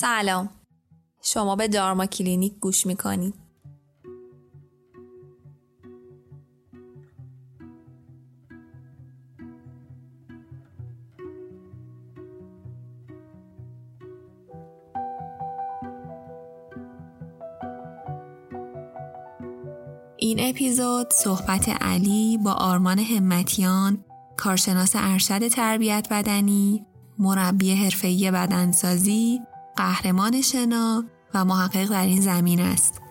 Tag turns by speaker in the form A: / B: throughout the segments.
A: سلام. شما به دارما کلینیک گوش می‌کنید. این اپیزود صحبت علی با آرمان همتیان کارشناس ارشد تربیت بدنی مربی حرفه‌ای بدنسازی قهرمان شنا و محقق در این زمین است.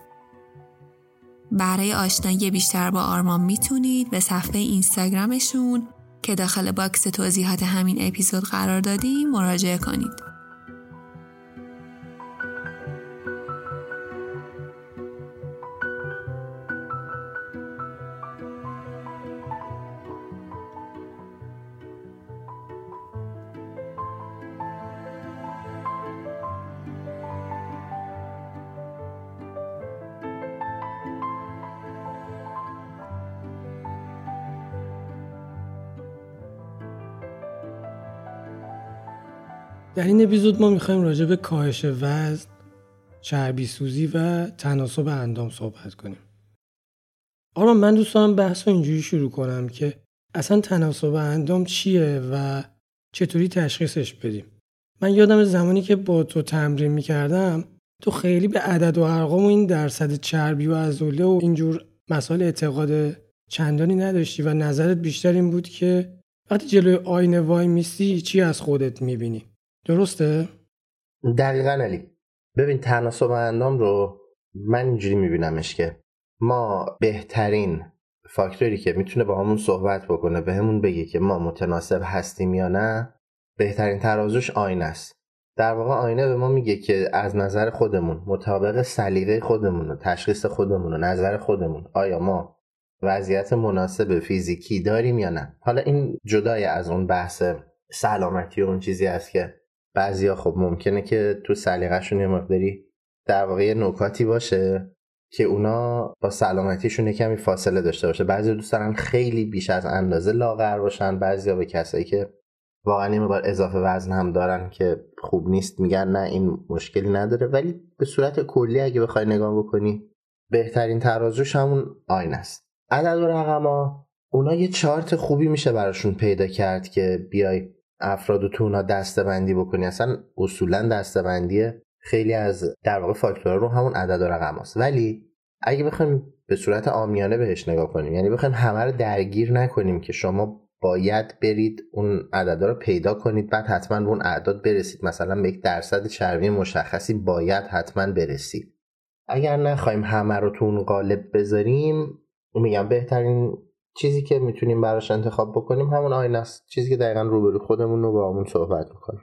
A: برای آشنایی بیشتر با آرمان می‌تونید به صفحه اینستاگرامشون که داخل باکس توضیحات همین اپیزود قرار دادیم مراجعه کنید.
B: در این اپیزود ما می‌خوایم راجع به کاهش وزن، چربی سوزی و تناسب اندام صحبت کنیم. آرمان من دوست دارم بحث رو اینجوری شروع کنم که اصلا تناسب اندام چیه و چطوری تشخیصش بدیم. من یادم زمانی که با تو تمرین می‌کردم تو خیلی به عدد و ارقام و این درصد چربی و عضله و اینجور مسائل اعتقاد چندانی نداشتی و نظرت بیشتر این بود که وقتی جلوی آینه وای میستی چی از خودت می‌بینی درسته؟
C: دقیقا علی. ببین تناسب اندام رو من اینجوری میبینمش که ما بهترین فاکتوری که می‌تونه با همون صحبت بکنه به همون بگه که ما متناسب هستیم یا نه بهترین ترازوش آینه است. در واقع آینه به ما میگه که از نظر خودمون مطابق سلیقه خودمون و تشخیص خودمون و نظر خودمون آیا ما وضعیت مناسب فیزیکی داریم یا نه؟ حالا این جدای از اون بحث سلامتی و اون چیزی است که بعضیا خب ممکنه که تو سلیقه‌شون یه مقداری در واقع نکاتی باشه که اونا با سلامتیشون کمی فاصله داشته باشه. بعضی دوست دارن خیلی بیش از اندازه لاغر باشن بعضیا به کسایی که واقعا یه مقدار اضافه وزن هم دارن که خوب نیست میگن نه این مشکلی نداره. ولی به صورت کلی اگه بخوای نگاه بکنی بهترین ترازوش همون آین است. عدد و رقما اونا یه چارت خوبی میشه براشون پیدا کرد که بیای افراد تو اونا دسته بندی بکنی. اصلا اصولا دسته بندی خیلی از در واقع فاکتورها رو همون عدد و رقم هست. ولی اگه بخوایم به صورت آمیانه بهش نگاه کنیم یعنی بخوایم همه رو درگیر نکنیم که شما باید برید اون عددا رو پیدا کنید بعد حتما به اون اعداد برسید. مثلا به یک درصد چربی مشخصی باید حتما برسید. اگر نخوایم همه رو تو اون قالب بذاریم میگم بهترین چیزی که می‌تونیم براش انتخاب بکنیم همون آینه است چیزی که دقیقا روبرو خودمون رو با همون صحبت می‌کنیم.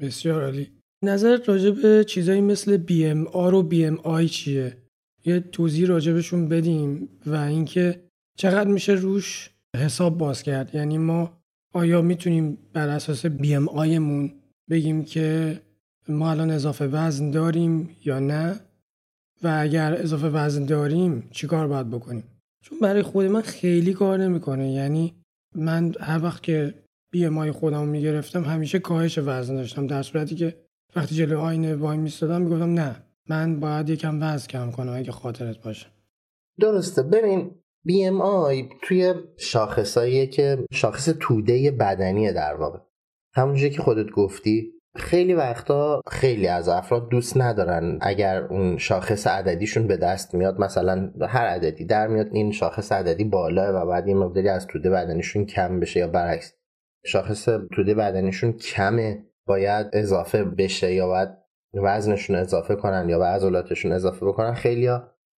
B: بسیار عالی. نظرت راجع به چیزایی مثل BMR و BMI چیه؟ یه توضیح راجبشون بدیم و اینکه چقدر میشه روش حساب باز کرد. یعنی ما آیا می‌تونیم بر اساس BMI مون بگیم که ما الان اضافه وزن داریم یا نه؟ و اگر اضافه وزن داریم چیکار باید بکنیم؟ چون برای خود من خیلی کار نمی‌کنه. یعنی من هر وقت که بی مای خودم می‌گرفتم همیشه کاهش وزن داشتم. در صورتی که وقتی جلو آینه وای میستادم می‌گفتم نه من باید یکم وزن کم کنم اگه خاطرت باشه.
C: درسته. ببین آی توی شاخصاییه که شاخص توده بدنیه در واقع. همونجوری که خودت گفتی خیلی وقتا خیلی از افراد دوست ندارن اگر اون شاخص عددیشون به دست میاد مثلا هر عددی در میاد این شاخص عددی بالا و بعد یه مقداری از توده بدنیشون کم بشه یا برعکس شاخص توده بدنیشون کمه باید اضافه بشه یا باید وزنشون اضافه کنن یا به عضلاتشون اضافه بکنن. خیلی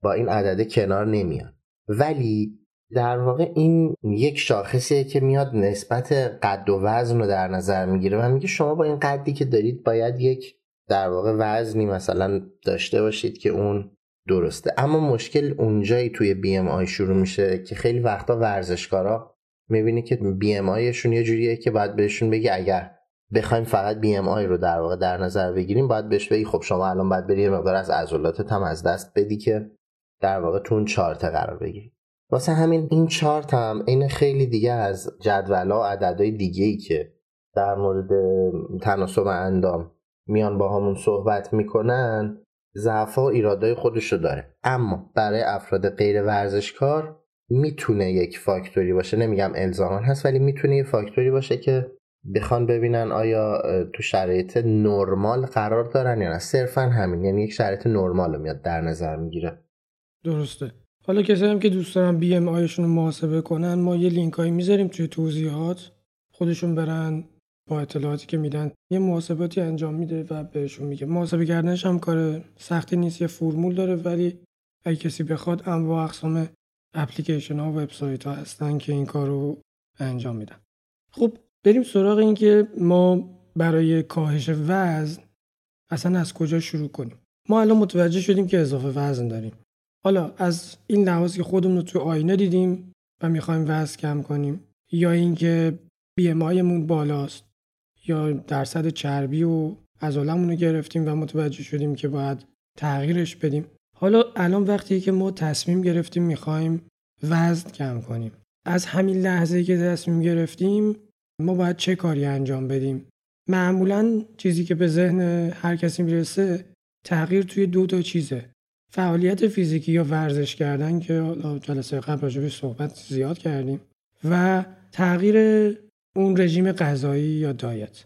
C: با این عدده کنار نمیان. ولی در واقع این یک شاخصیه که میاد نسبت قد و وزن رو در نظر می‌گیره و میگه شما با این قدی که دارید باید یک در واقع وزنی مثلا داشته باشید که اون درسته. اما مشکل اونجایی توی BMI شروع میشه که خیلی وقتا ورزشکارا می‌بینی که BMI شون یه جوریه که باید بهشون بگی اگر بخوایم فقط BMI رو در واقع در نظر بگیریم باید بهش بگی خب شما الان باید بری مقدار از عضلاتت هم از دست بدی که در واقع تو اون چارت قرار بگیری. واسه همین این چارت هم این خیلی دیگه از جدول و عددهای دیگه ای که در مورد تناسب اندام میان با همون صحبت می‌کنن ضعف و ایرادای خودشو داره. اما برای افراد غیر ورزشکار می‌تونه یک فاکتوری باشه. نمیگم الزامان هست ولی می‌تونه یک فاکتوری باشه که بخوان ببینن آیا تو شرایط نرمال قرار دارن یا نه. صرفا همین یعنی یک شرایط نرمال میاد در نظر می‌گیره.
B: درسته. حالا کسی هم که دوست دارن بی ام آیشون رو محاسبه کنن ما یه لینک هایی می‌ذاریم توی توضیحات. خودشون برن با اطلاعاتی که میدن. یه محاسباتی انجام میده و بهشون میگه. محاسبه کردنش هم کار سختی نیست یه فرمول داره ولی اگه کسی بخواد انواع اقسام اپلیکیشن ها و وبسایت ها هستن که این کار رو انجام میدن. خب بریم سراغ این که ما برای کاهش وزن اصلا از کجا شروع کنیم؟ ما الان متوجه شدیم که اضافه وزن داریم. حالا از این لحاظ که خودمون رو توی آینه دیدیم و می‌خوایم وزن کم کنیم یا اینکه بی بالاست یا درصد چربی و عضلمون رو گرفتیم و متوجه شدیم که باید تغییرش بدیم. حالا الان وقتی که ما تصمیم گرفتیم می‌خوایم وزن کم کنیم. از همین لحظه که تصمیم گرفتیم ما باید چه کاری انجام بدیم؟ معمولا چیزی که به ذهن هر کسی می‌رسه تغییر توی دو تا چیزه. فعالیت فیزیکی یا ورزش کردن که جلسه قبل راجبش صحبت زیاد کردیم و تغییر اون رژیم غذایی یا دایت.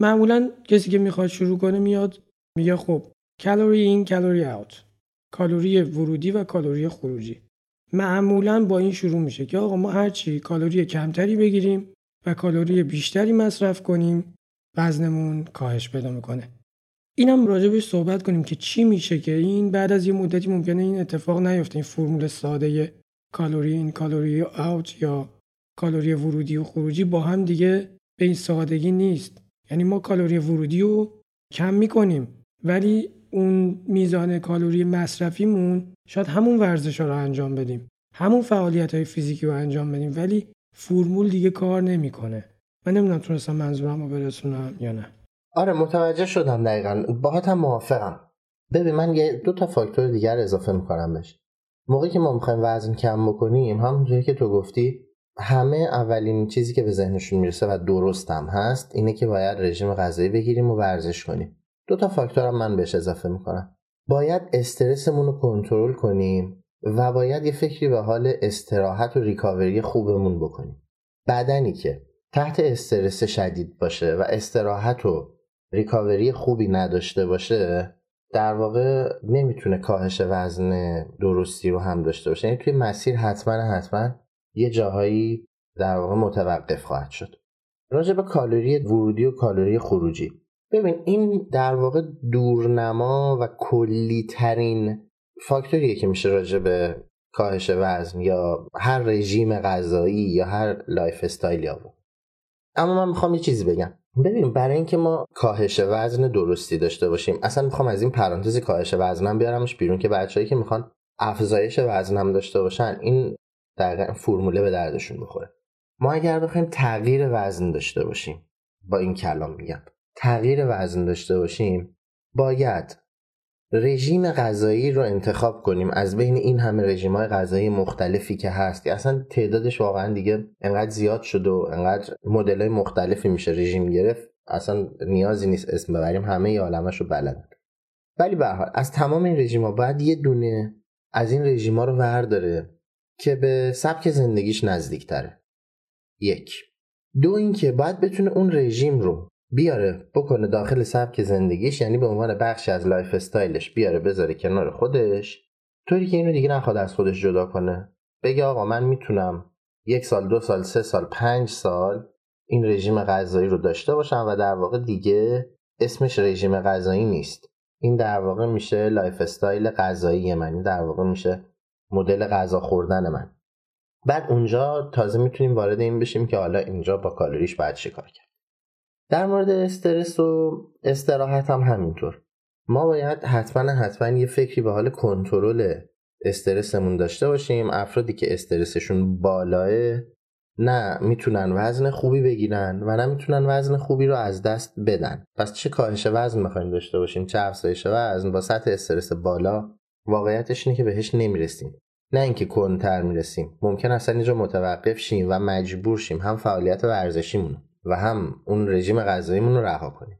B: معمولا کسی که می‌خواد شروع کنه میاد میگه خب کالری این کالری اوت. کالری ورودی و کالری خروجی. معمولا با این شروع میشه که آقا ما هرچی کالری کمتری بگیریم و کالری بیشتری مصرف کنیم وزنمون کاهش پیدا می‌کنه. اینم راجبش صحبت کنیم که چی میشه که این بعد از یه مدتی ممکنه این اتفاق نیفته این فرمول ساده کالری این کالری اوت یا کالری ورودی و خروجی با هم دیگه به این سادگی نیست. یعنی ما کالری ورودی رو کم می‌کنیم ولی اون میزان کالری مصرفیمون شاید همون ورزش رو انجام بدیم همون فعالیت های فیزیکی رو انجام بدیم ولی فرمول دیگه کار نمی‌کنه. من نمی‌دونم تونستم منظورم رو برسونم یا نه.
C: آره متوجه شدم دقیقا. باهات هم موافقم. ببین من یه دو تا فاکتور دیگر اضافه می‌کنم بهش. موقعی که ما می‌خوایم وزن کم بکنیم همونجوری که تو گفتی همه اولین چیزی که به ذهنشون می‌رسه و درست هم هست اینه که باید رژیم غذایی بگیریم و ورزش کنیم. دو تا فاکتور هم من بهش اضافه می‌کنم. باید استرسمون رو کنترل کنیم و باید یه فکری به حال استراحت و ریکاوری خوبمون بکنیم. بدنی که تحت استرس شدید باشه و استراحت و ریکاوری خوبی نداشته باشه در واقع نمی‌تونه کاهش وزن درستی رو هم داشته باشه. یعنی توی مسیر حتما حتما یه جاهایی در واقع متوقف خواهد شد. راجع به کالری ورودی و کالری خروجی. ببین این در واقع دورنما و کلی ترین فاکتوریه که میشه راجع به کاهش وزن یا هر رژیم غذایی یا هر lifestyle ی آورد اما من می‌خوام یه چیزی بگم. ببین برای اینکه ما کاهش وزن درستی داشته باشیم اصلا می‌خوام از این پرانتز کاهش وزنم بیارمش بیرون که بچههایی که می‌خوان افزایش وزنم داشته باشن این دقیقا فرموله به دردشون بخوره. ما اگر بخوایم تغییر وزن داشته باشیم با این کلام میگم تغییر وزن داشته باشیم باید رژیم غذایی رو انتخاب کنیم. از بین این همه رژیم های غذایی مختلفی که هست اصلا تعدادش واقعا دیگه انقدر زیاد شده و انقدر مدل های مختلفی میشه رژیم گرفت اصلا نیازی نیست اسم ببریم. همه ی عالمش رو بلدن ولی به حال از تمام این رژیم ها باید یه دونه از این رژیم ها رو ورداره که به سبک زندگیش نزدیک تره یک. دو اینکه باید بتونه اون رژیم رو بیاره بکنه داخل سبک زندگیش یعنی به عنوان بخشی از lifestyle ش بیاره بذاره کنار خودش. طوری که اینو دیگه نخواد از خودش جدا کنه. بگه آقا من می‌تونم یک سال دو سال سه سال پنج سال این رژیم غذایی رو داشته باشم و در واقع دیگه اسمش رژیم غذایی نیست. این در واقع میشه lifestyle غذایی من در واقع میشه مدل غذا خوردن من. بعد اونجا تازه می‌تونیم وارد این بشیم که حالا اینجا با کالریش باید چیکار کرد. در مورد استرس و استراحت هم همینطور. ما باید حتما حتما یه فکری به حال کنترل استرسمون داشته باشیم. افرادی که استرسشون بالاست نه می‌تونن وزن خوبی بگیرن و نه می‌تونن وزن خوبی رو از دست بدن. پس چه کاهش وزن می‌خوایم داشته باشیم؟ چه افزایش وزن؟ با سطح استرس بالا واقعیتش اینه که بهش نمی‌رسیم. نه اینکه کنتر می‌رسیم. ممکن اصلا اینجا متوقف شیم و مجبور شیم. هم فعالیت ورزشیمون. و هم اون رژیم غذاییمون رو رها کنیم.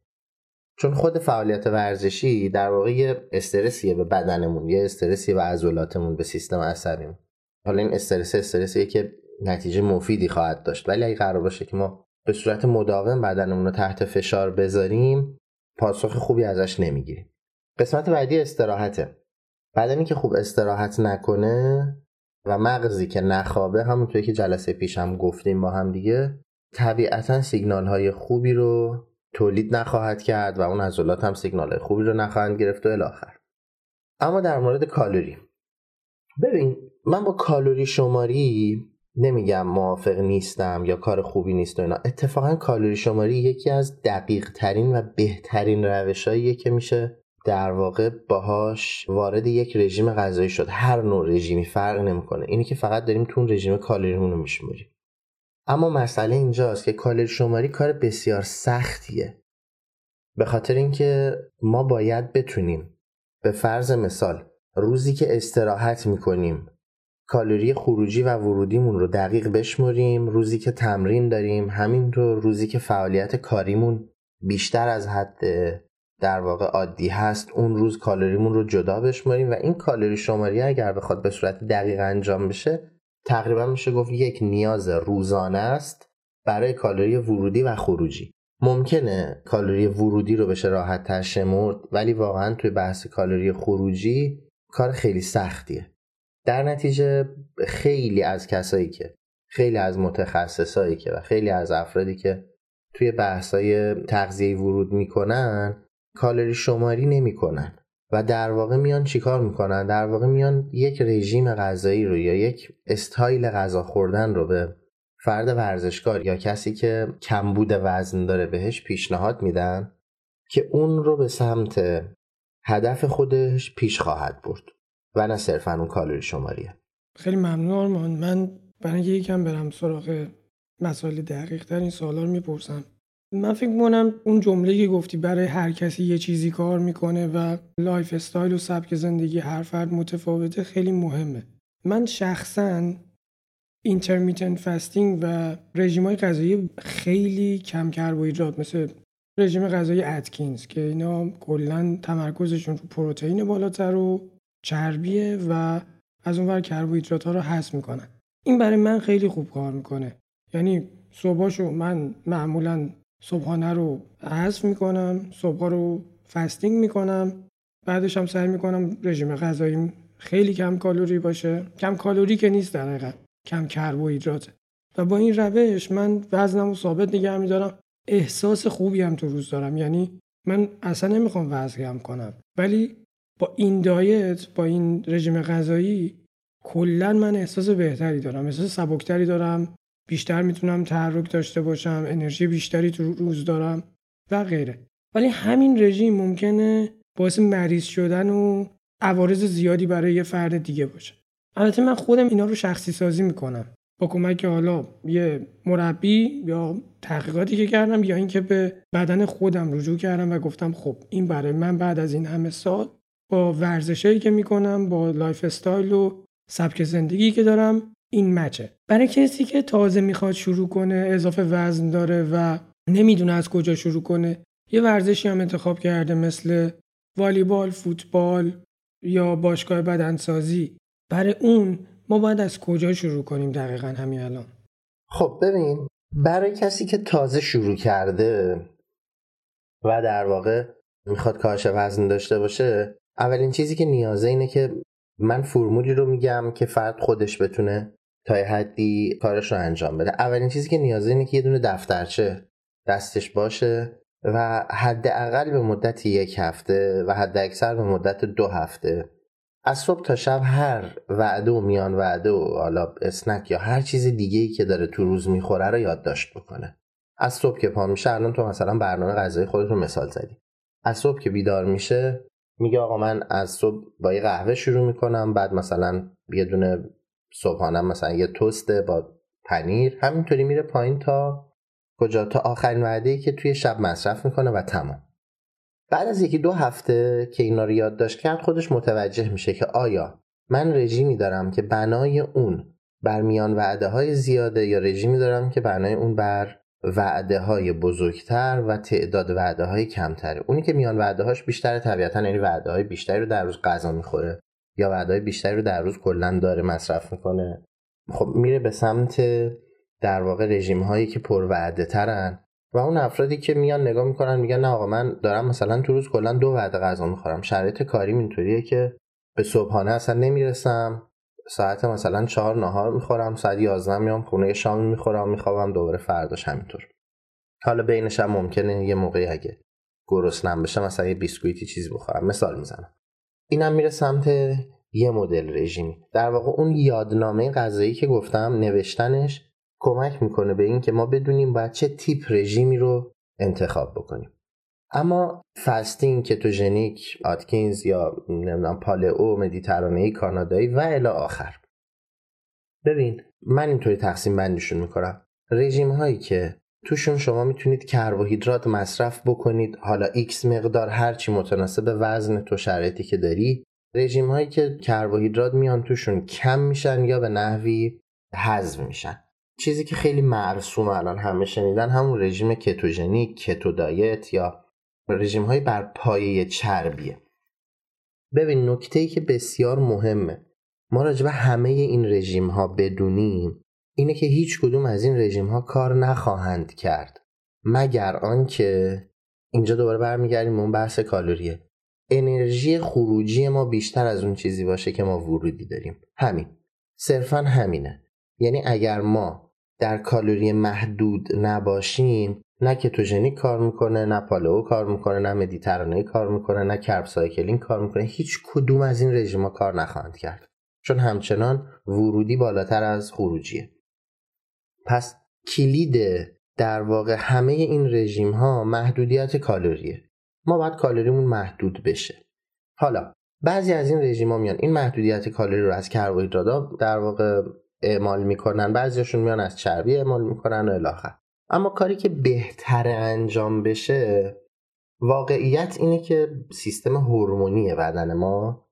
C: چون خود فعالیت ورزشی در واقع یه استرسیه به بدنمون یه استرسیه به عضلاتمون به سیستم عصبیمون. حالا این استرس استرسیه که نتیجه مفیدی خواهد داشت. ولی اگه قرار باشه که ما به صورت مداوم بدنمون رو تحت فشار بذاریم پاسخ خوبی ازش نمی‌گیریم. قسمت بعدی استراحته. بدنی که خوب استراحت نکنه و مغزی که نخوابه همونطوری که جلسه پیش هم گفتیم با هم دیگه طبیعتا سیگنال های خوبی رو تولید نخواهد کرد و اون عضلات هم سیگنال های خوبی رو نخواهند گرفت و الاخر. اما در مورد کالری ببین من با کالری شماری نمیگم موافق نیستم یا کار خوبی نیست و اینا. اتفاقا کالری شماری یکی از دقیق ترین و بهترین روش که میشه در واقع باهاش وارد یک رژیم غذایی شد. هر نوع رژیمی فرق نمی‌کنه. اینی که فقط داریم تو اون رژیم کالریمون رو میشماریم. اما مسئله اینجاست که کالری شماری کار بسیار سختیه. به خاطر اینکه ما باید بتونیم به فرض مثال روزی که استراحت می‌کنیم کالری خروجی و ورودیمون رو دقیق بشمریم روزی که تمرین داریم همین رو روزی که فعالیت کاریمون بیشتر از حد در واقع عادی هست اون روز کالریمون رو جدا بشماریم و این کالری شماری اگر بخواد به صورت دقیق انجام بشه تقریبا میشه گفت یک نیاز روزانه است برای کالری ورودی و خروجی. ممکنه کالری ورودی رو بشه راحت تر شمرد ولی واقعا توی بحث کالری خروجی کار خیلی سختیه. در نتیجه خیلی از کسایی که خیلی از متخصصایی که و خیلی از افرادی که توی بحثای تغذیه ورود می‌کنن کالری شماری نمی‌کنن. و در واقع میان چیکار می‌کنن؟ در واقع میان یک رژیم غذایی رو یا یک استایل غذا خوردن رو به فرد ورزشکار یا کسی که کمبود وزن داره بهش پیشنهاد میدن که اون رو به سمت هدف خودش پیش خواهد برد و نه صرفا اون کالری شماریه.
B: خیلی ممنون آرمان. من برای یکم برم سراغ مسائل دقیق تر این سوالا رو می‌پرسم. من فکر می‌کنم اون جمله که گفتی برای هر کسی یه چیزی کار می‌کنه و lifestyle و سبک زندگی هر فرد متفاوته خیلی مهمه. من شخصا intermittent fasting و رژیم های غذایی خیلی کم کربوهیدرات مثل رژیم غذایی اتکینز که اینا کلا تمرکزشون رو پروتئین بالاتر و چربیه و از اونور کربوهیدرات ها رو حذف می‌کنن. این برای من خیلی خوب کار می‌کنه. یعنی صبحاشو من معمولا صبحانه رو حذف می‌کنم صبح رو فستینگ می‌کنم بعدش هم سعی می‌کنم رژیم غذاییم خیلی کم کالری باشه. کم کالری که نیست در حقیقت کم کربوهیدرات و با این روش من وزنم رو ثابت نگه میدارم. احساس خوبی هم تو روز دارم. یعنی من اصلا نمی‌خوام وزن کم کنم. ولی با این دایت با این رژیم غذایی کلا من احساس بهتری دارم. احساس سبکتری دارم. بیشتر می‌تونم تحرک داشته باشم انرژی بیشتری تو روز دارم و غیره. ولی همین رژیم ممکنه باعث مریض شدن و عوارض زیادی برای یه فرد دیگه باشه. البته من خودم اینا رو شخصی سازی می‌کنم. با کمک حالا یه مربی یا تحقیقاتی که کردم یا اینکه به بدن خودم رجوع کردم و گفتم خب این برای من بعد از این همه سال با ورزشایی که می‌کنم با lifestyle و سبک زندگی که دارم این match ه. برای کسی که تازه می‌خواد شروع کنه اضافه وزن داره و نمی‌دونه از کجا شروع کنه یه ورزشی هم انتخاب کرده مثل والیبال، فوتبال یا باشگاه بدنسازی. برای اون ما باید از کجا شروع کنیم دقیقا همین الان؟
C: خب ببین برای کسی که تازه شروع کرده و در واقع می‌خواد کاهش وزن داشته باشه اولین چیزی که نیازه اینه که من فرمولی رو میگم که فرد خودش بتونه تا حدی کارش رو انجام بده. اولین چیزی که نیازه اینه که یه دونه دفترچه دستش باشه و حداقل به مدت یک هفته و حد اکثر به مدت دو هفته. از صبح تا شب هر وعده و میان وعده و حالا اسنک یا هر چیز دیگه ای که داره تو روز می‌خوره رو یادداشت بکنه. از صبح که پا میشه الان تو مثلا برنامه غذایی خودت رو مثال زدی. از صبح که بیدار میشه میگه آقا من از صبح با یه قهوه شروع می‌کنم بعد مثلا یه دونه صبحانه مثلا یه توست با پنیر همینطوری میره پایین تا کجا؟ تا آخرین وعده ای که توی شب مصرف می‌کنه و تمام. بعد از یکی دو هفته که اینا رو یادداشت کرد خودش متوجه میشه که آیا من رژیمی دارم که بنای اون بر میان وعده های زیاده یا رژیمی دارم که بنای اون بر وعده های بزرگتر و تعداد وعده های کمتره؟ اونی که میان وعده هاش بیشتر طبیعتا یعنی وعده های بیشتری رو در روز غذا می‌خوره. یا وعده های بیشتری رو در روز کلا داره مصرف می‌کنه. خب میره به سمت در واقع رژیم هایی که پر وعده ترن و اون افرادی که میان نگاه می‌کنن میگن نه آقا من دارم مثلا تو روز کلا دو وعده غذا می‌خورم. شرایط کاریم اینطوریه که به صبحانه اصلا نمی‌رسم ساعت مثلا چهار نهار می‌خورم ساعت یازده میام خونه شام می‌خورم میخوابم دوباره فرداش همینطور. حالا بینش هم ممکنه یه موقعی اگه گرسنم بشه مثلا یه بیسکویتی چیزی بخورم. مثال می‌زنم. اینم میره سمت یه مدل رژیمی در واقع اون یادنامه غذایی که گفتم نوشتنش کمک می‌کنه به اینکه ما بدونیم باید چه تیپ رژیمی رو انتخاب بکنیم. اما fasting ketogenic آتکینز یا نمی‌دونم paleo مدیترانه‌ای کانادایی و الی آخر. ببین من اینطوری تقسیم بندیشون می‌کنم. رژیم هایی که توشون شما می‌تونید کربوهیدرات مصرف بکنید. حالا X مقدار هرچی متناسب وزن تو شرایطی که داری. رژیم هایی که کربوهیدرات میان توشون کم میشن یا به نحوی حذف میشن. چیزی که خیلی مرسوم الان همه شنیدن همون رژیم کتوژنیک کتو دایت یا رژیم های بر پایه چربیه. ببین نکته ای که بسیار مهمه. ما راجع به همه این رژیم ها بدونیم اینه که هیچ کدوم از این رژیم ها کار نخواهند کرد مگر آنکه اینجا دوباره برمیگردیم اون بحث کالریه انرژی خروجی ما بیشتر از اون چیزی باشه که ما ورودی داریم. همین. صرفا همینه. یعنی اگر ما در کالری محدود نباشیم نه ketogenic کار می‌کنه نه paleo کار می‌کنه نه مدیترانه کار می‌کنه نه carb cycling کار می‌کنه هیچ کدوم از این رژیما کار نخواهند کرد. چون همچنان ورودی بالاتر از خروجیه. پس کلید در واقع همه این رژیم ها محدودیت کالریه ما باید کالریمون محدود بشه. حالا بعضی از این رژیم ها میان. این محدودیت کالری رو از کربوهیدرات در واقع اعمال می‌کنن. بعضیشون میان از چربی اعمال می‌کنن و الاخر اما کاری که بهتر انجام بشه واقعیت اینه که سیستم هورمونی بدن ما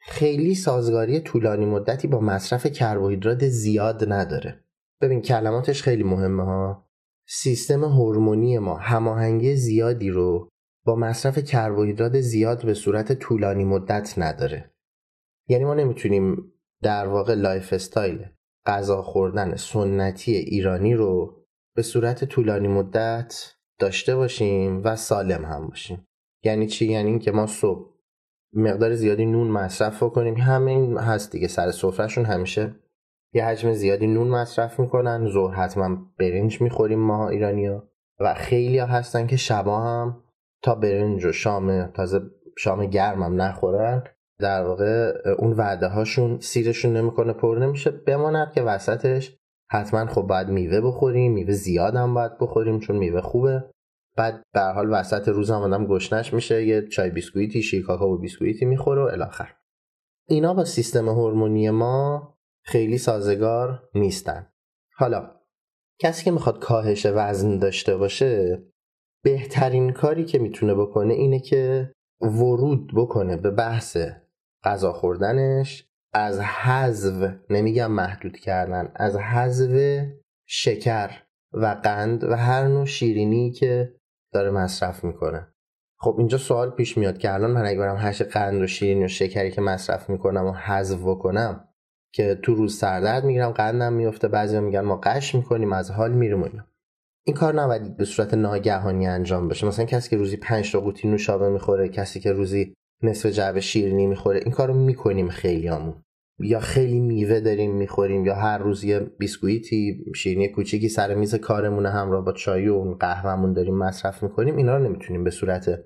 C: خیلی سازگاری طولانی مدتی با مصرف کربوهیدرات زیاد نداره. ببین کلماتش خیلی مهمه ها. سیستم هورمونی ما هماهنگی زیادی رو با مصرف کربوهیدرات زیاد به صورت طولانی مدت نداره. یعنی ما نمی‌تونیم در واقع lifestyle غذا خوردن سنتی ایرانی رو به صورت طولانی مدت داشته باشیم و سالم هم باشیم. یعنی چی؟ یعنی اینکه ما صبح مقدار زیادی نون مصرف کنیم همین هست دیگه سر سفرهشون همیشه یه حجم زیادی نون مصرف می‌کنن ظهر حتما برنج می‌خوریم ما ایرانیا و خیلی ها هستن که شبا هم تا برنج و شام تازه شام گرمم نخورن در واقع اون وعده هاشون سیرشون نمی‌کنه پر نمیشه بماند که وسطش حتما خب باید میوه بخوریم میوه زیاد هم باید بخوریم چون میوه خوبه. بعد به حال وسط روز هم آدم گشنش میشه یه چای بیسکویتی شیرکاکا و بیسکویتی می‌خوره و الاخر اینا با سیستم هورمونی ما خیلی سازگار نیستن. حالا کسی که می‌خواد کاهش وزن داشته باشه بهترین کاری که می‌تونه بکنه اینه که ورود بکنه به بحث غذا خوردنش از حذف نمیگم محدود کردن از حذف شکر و قند و هر نوع شیرینی که داره مصرف می‌کنه. خب اینجا سوال پیش میاد که الان من اگه برم هش قند و شیرینی و شکری که مصرف می‌کنم و حذف بکنم که تو روز سردرد می‌گیرم قندم میفته بعضی میگن ما قش می‌کنیم از حال میرم اینا. این کار نباید به صورت ناگهانی انجام بشه. مثلا کسی که روزی 5 تا قوطی نوشابه می‌خوره کسی که روزی نصف جعبه شیرینی می‌خوره این کارو می‌کنیم خیلیامون یا خیلی میوه داریم می‌خوریم یا هر روز یه بیسکویتی شیرینی کوچیکی سر میز کارمون همراه با چای و اون قهوهمون داریم مصرف می‌کنیم اینا رو نمی‌تونیم به صورت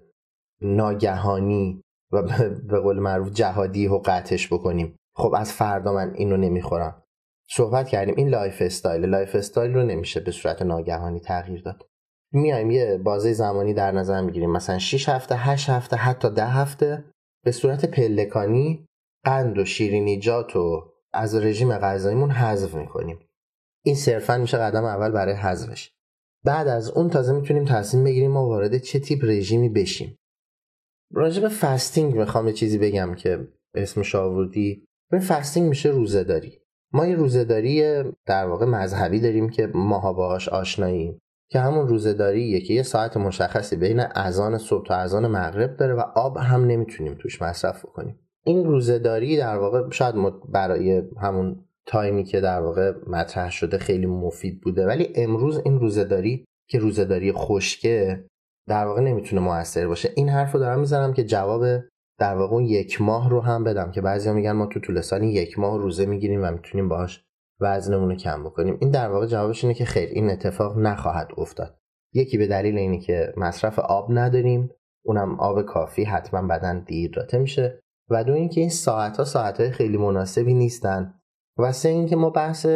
C: ناگهانی و به قول معروف جهادی و قطعش بکنیم. خب از فردا من اینو نمی‌خورم. صحبت کردیم. این lifestyle. lifestyle رو نمیشه به صورت ناگهانی تغییر داد. میایم یه بازه زمانی در نظر می‌گیریم. مثلا 6 هفته 8 هفته حتی 10 هفته به صورت پلکانی قند و شیرینیجات و از رژیم غذاییمون حذف می‌کنیم. این صرفا میشه قدم اول برای حذفش. بعد از اون تازه می‌تونیم تصمیم بگیریم ما وارد چه تیپ رژیمی بشیم. راجع به fasting می‌خوام یه چیزی بگم که اسمش آوردی. به fasting میشه روزه داری ما یه روزه داری در واقع مذهبی داریم که ماها باهاش آشناییم که همون روزهداریه که یه ساعت مشخصی بین اذان صبح تا اذان مغرب داره و آب هم نمی‌تونیم توش مصرف کنیم این روزهداری در واقع شاید برای همون time ی که در واقع مطرح شده خیلی مفید بوده ولی امروز این روزهداری که روزهداری خشکه در واقع نمی‌تونه موثر باشه. این حرف رو دارم می‌زنم که جواب در واقع اون یک ماه رو هم بدم که بعضیا میگن ما تو طول سال یک ماه روزه می‌گیریم و می‌تونیم باهاش وزنمون رو کم بکنیم. این در واقع جوابش اینه که خیر این اتفاق نخواهد افتاد. یکی به دلیل اینه که مصرف آب نداریم اونم آب کافی حتما بدن دیهیدراته میشه. و دو اینکه این ساعت ها ساعت های خیلی مناسبی نیستن. و سه اینکه ما بحث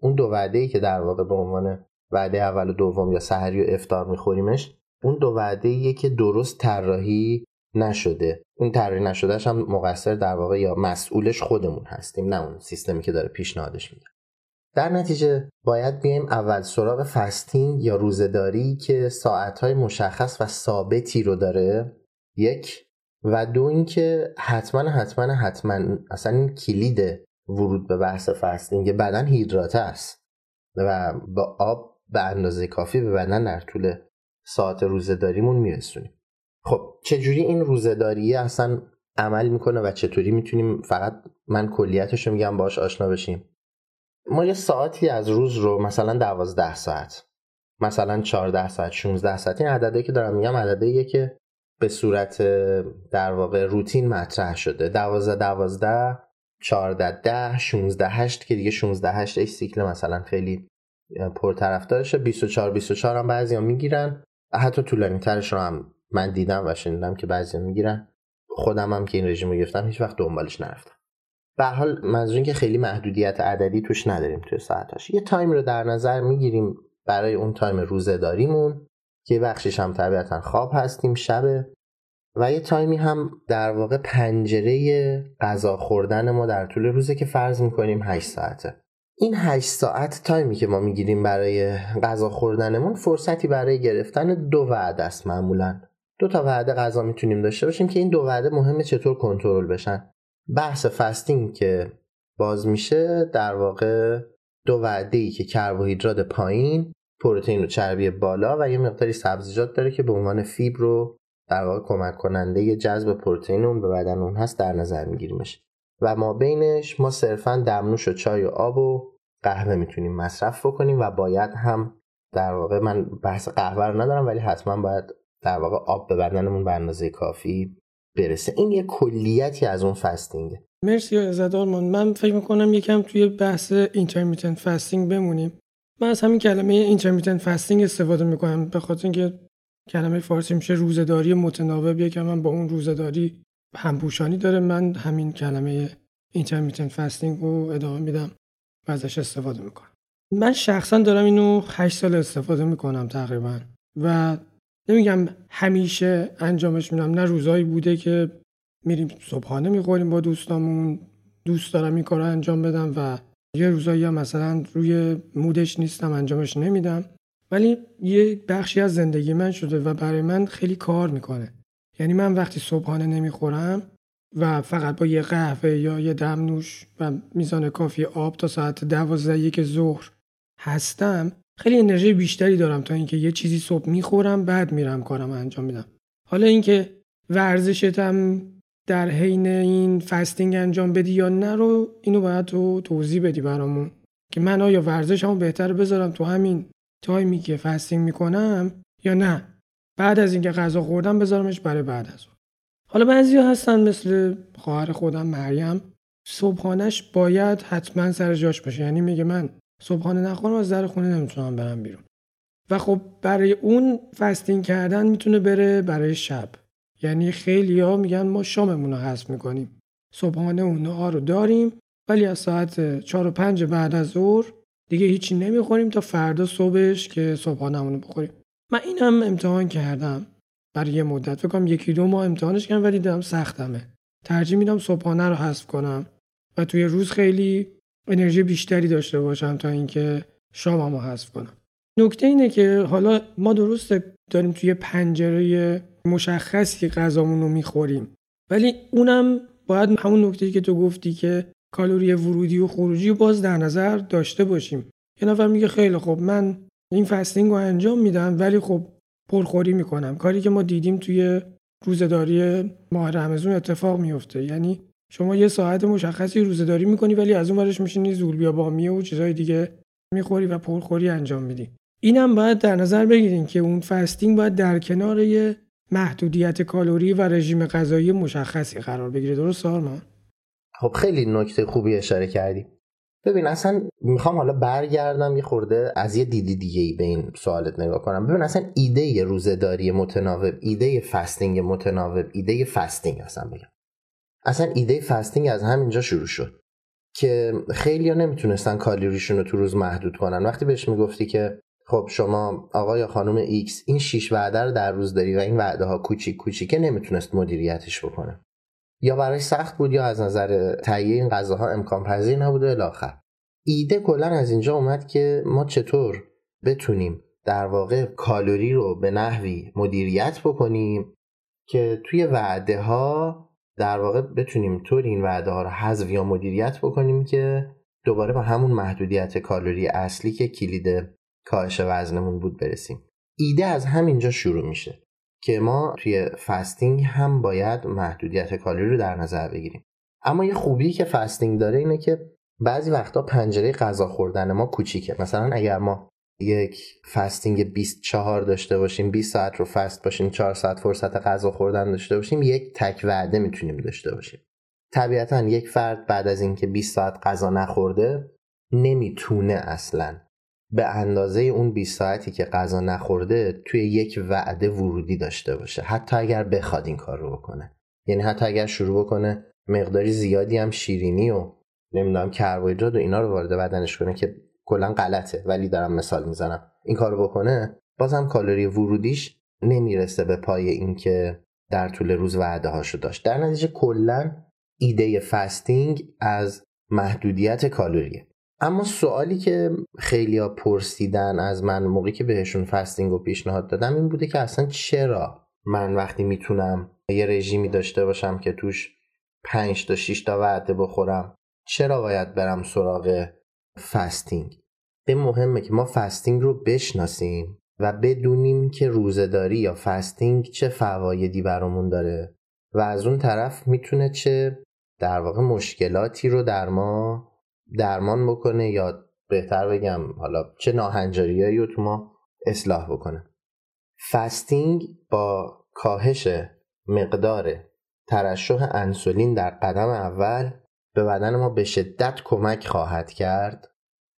C: اون دو وعده ای که در واقع به عنوان وعده اول و دوم یا سحری و افطار میخوریمش اون دو وعده که درست طراحی نشده. اون طراحی نشدهش هم مقصر در واقع یا مسئولش خودمون هستیم نه اون سیستمی که داره پیشنهادش میده. در نتیجه باید بیایم اول سراغ فستینگ یا روزهداری که ساعتهای مشخص و ثابتی رو داره. یک. و دو اینکه حتما حتما حتما اصلا این کلید ورود به بحث فستینگ بدن هیدراته است و با آب به اندازه کافی به بدن در طول ساعت روزهداریمون میرسونیم. خب چجوری این روزهداریه اصلا عمل می‌کنه و چطوری می‌تونیم فقط من کلیتش رو میگم باش آشنا بشیم؟ ما یه ساعتی از روز رو مثلا دوازده ساعت مثلا 14 ساعت 16 ساعت این عدده که دارم میگم عدده که به صورت در واقع روتین مطرح شده. دوازده دوازده 14 ده 16 8 که دیگه 16 8 سیکل مثلا خیلی پرطرفدارشه. 24 24 هم بعضیا می‌گیرن. حتی طولانی ترش رو هم من دیدم و شنیدم که بعضیا می‌گیرن. خودم هم که این رژیم رو گرفتم هیچ وقت دنبالش نرفتم. به هر حال منظور که خیلی محدودیت عددی توش نداریم توی ساعتاش. یه time رو در نظر می‌گیریم برای اون time روزهداریمون که بخشش هم طبیعتا خواب هستیم شبه. و یه تایمی هم در واقع پنجره غذا خوردن ما در طول روزه که فرض می‌کنیم 8 ساعته. این 8 ساعت تایمی که ما می‌گیریم برای غذا خوردنمون فرصتی برای گرفتن دو وعده است معمولا. دو تا وعده غذا می‌تونیم داشته باشیم که این دو وعده مهمه چطور کنترل بشن. بحث فستینگ که باز میشه در واقع دو وعده ای که کربوهیدرات پایین پروتئین و چربی بالا و یه مقداری سبزیجات داره که به عنوان فیبر رو در واقع کمک کننده جذب پروتئین اون به بدن اون هست در نظر میگیریمش. و ما بینش ما صرفا دمنوش و چای و آب و قهوه می‌تونیم مصرف بکنیم و باید هم در واقع من بحث قهوه رو ندارم ولی حتما باید در واقع آب به بدنمون به اندازه کافی برسه. این یه کلیتی از اون فستینگه.
B: مرسی ازت آرمان من فکر می‌کنم یکم توی بحث intermittent fasting بمونیم. من از همین کلمه intermittent fasting استفاده می‌کنم به خاطر اینکه کلمه فارسی میشه روزهداری متناوب. یکم من با اون روزهداری همپوشانی داره. من همین کلمه intermittent fasting رو ادامه میدم و ازش استفاده می‌کنم. من شخصا دارم اینو 8 سال استفاده می‌کنم تقریبا و نمیگم همیشه انجامش میدم. نه روزایی بوده که میریم صبحانه می‌خوریم با دوستامون. دوست دارم این کار انجام بدم و یه روزایی هم مثلا روی مودش نیستم انجامش نمیدم. ولی یه بخشی از زندگی من شده و برای من خیلی کار می‌کنه. یعنی من وقتی صبحانه نمی‌خورم و فقط با یه قهوه یا یه دمنوش و میزان کافی آب تا ساعت دوازده یک ظهر هستم خیلی انرژی بیشتری دارم تا اینکه یه چیزی صبح می‌خورم بعد میرم کارم انجام میدم. حالا اینکه ورزشتم در حین این fasting انجام بدی یا نه رو اینو باید تو توضیح بدی برامون. که من آیا ورزشمو بهتر بذارم تو همین time ی که fasting می‌کنم یا نه. بعد از اینکه غذا خوردم بذارمش برای بعد از اون. حالا بعضی هستن مثل خواهر خودم مریم. صبحانش باید حتما سر جاش باشه. یعنی میگه من صبحانه نخورم از در خونه نمی‌تونم برم بیرون. و خب برای اون فستینگ کردن می‌تونه بره برای شب. یعنی خیلی ها میگن ما شاممون رو حذف می‌کنیم. صبحانه اونها رو داریم ولی از ساعت چهار و پنج بعد از ظهر دیگه هیچی نمی‌خوریم تا فردا صبحش که صبحانه رو بخوریم. من این هم امتحان کردم. برای یه مدت. فکر یکی دو ماه امتحانش کردم ولی دیدم سختمه. ترجیح میدم صبحانه رو حذف کنم. و توی روز خیلی انرژی بیشتری داشته باشم تا اینکه شامم رو حذف کنم. نکته اینه که حالا ما درست داریم توی پنجره مشخصی غذامون رو می‌خوریم ولی اونم باید همون نکته که تو گفتی که کالری ورودی و خروجی باز در نظر داشته باشیم. یه نفر میگه خیلی خب من این فستینگ رو انجام میدم ولی خب پرخوری می‌کنم. کاری که ما دیدیم توی روزداری ماه رمزون اتفاق میفته یعنی شما یه ساعت مشخصی روزداری می‌کنی ولی از اون ورش میشینی زولبیا بامیه و چیزهای دیگه می‌خوری و پرخوری انجام میدی. اینم باید در نظر بگیرین که اون fasting باید در کنار یه محدودیت کالری و رژیم غذایی مشخصی قرار بگیره. درست آرمان
C: خب خیلی نکته خوبی اشاره کردی. ببین اصلا می‌خوام حالا برگردم یه خورده از یه دیدی دیگه ای به این سوالت نگاه کنم. ببین اصلا ایده روزداری متناوب ایده fasting متناوب ایده fasting اصلا بگم. اصلا ایده fasting از همینجا شروع شد که خیلی ها نمی‌تونستن کالریشون رو تو روز محدود کنن. وقتی بهش می‌گفتی که خب شما آقا یا خانم ایکس این شیش وعده رو در روز داری و این وعده ها کوچیک کوچیکه نمی‌تونست مدیریتش بکنه. یا برای سخت بود یا از نظر تهیه این غذاها امکان پذیر نبود و الاخر. ایده کلا از اینجا اومد که ما چطور بتونیم در واقع کالری رو به نحوی مدیریت بکنیم که توی وعده ها در واقع بتونیم طور این وعده ها رو حذف یا مدیریت بکنیم که دوباره با همون محدودیت کالری اصلی که کلید کاهش وزنمون بود برسیم. ایده از همینجا شروع میشه که ما توی fasting هم باید محدودیت کالری رو در نظر بگیریم. اما یه خوبی که fasting داره اینه که بعضی وقتا پنجره غذا خوردن ما کوچیکه. مثلا اگر ما یک fasting 24 داشته باشیم 20 ساعت رو fast باشیم 4 ساعت فرصت غذا خوردن داشته باشیم یک تک وعده می‌تونیم داشته باشیم. طبیعتا یک فرد بعد از اینکه 20 ساعت غذا نخورده نمی‌تونه اصلا به اندازه اون 20 ساعتی که غذا نخورده توی یک وعده ورودی داشته باشه. حتی اگر بخواد این کار رو بکنه. یعنی حتی اگر شروع بکنه مقداری زیادی هم شیرینی و نمی‌دونم کربوهیدرات و اینا رو وارد بدنش کنه که کلا غلطه ولی دارم مثال می‌زنم. این کارو بکنه بازم کالری ورودیش نمی‌رسه به پای اینکه در طول روز وعده هاشو داشت. در نتیجه کلا ایده fasting از محدودیت کالریه. اما سوالی که خیلیا پرسیدن از من موقعی که بهشون fasting رو پیشنهاد دادم این بوده که اصلا چرا من وقتی می‌تونم یه رژیمی داشته باشم که توش 5 تا 6 تا وعده بخورم چرا باید برم سراغ fasting. به مهمه که ما fasting رو بشناسیم و بدونیم که روزهداری یا fasting چه فوایدی برامون داره و از اون طرف می‌تونه چه در واقع مشکلاتی رو در ما درمان بکنه یا بهتر بگم حالا چه ناهنجاریایی رو تو ما اصلاح بکنه. فستینگ با کاهش مقدار ترشح انسولین در قدم اول به بدن ما به شدت کمک خواهد کرد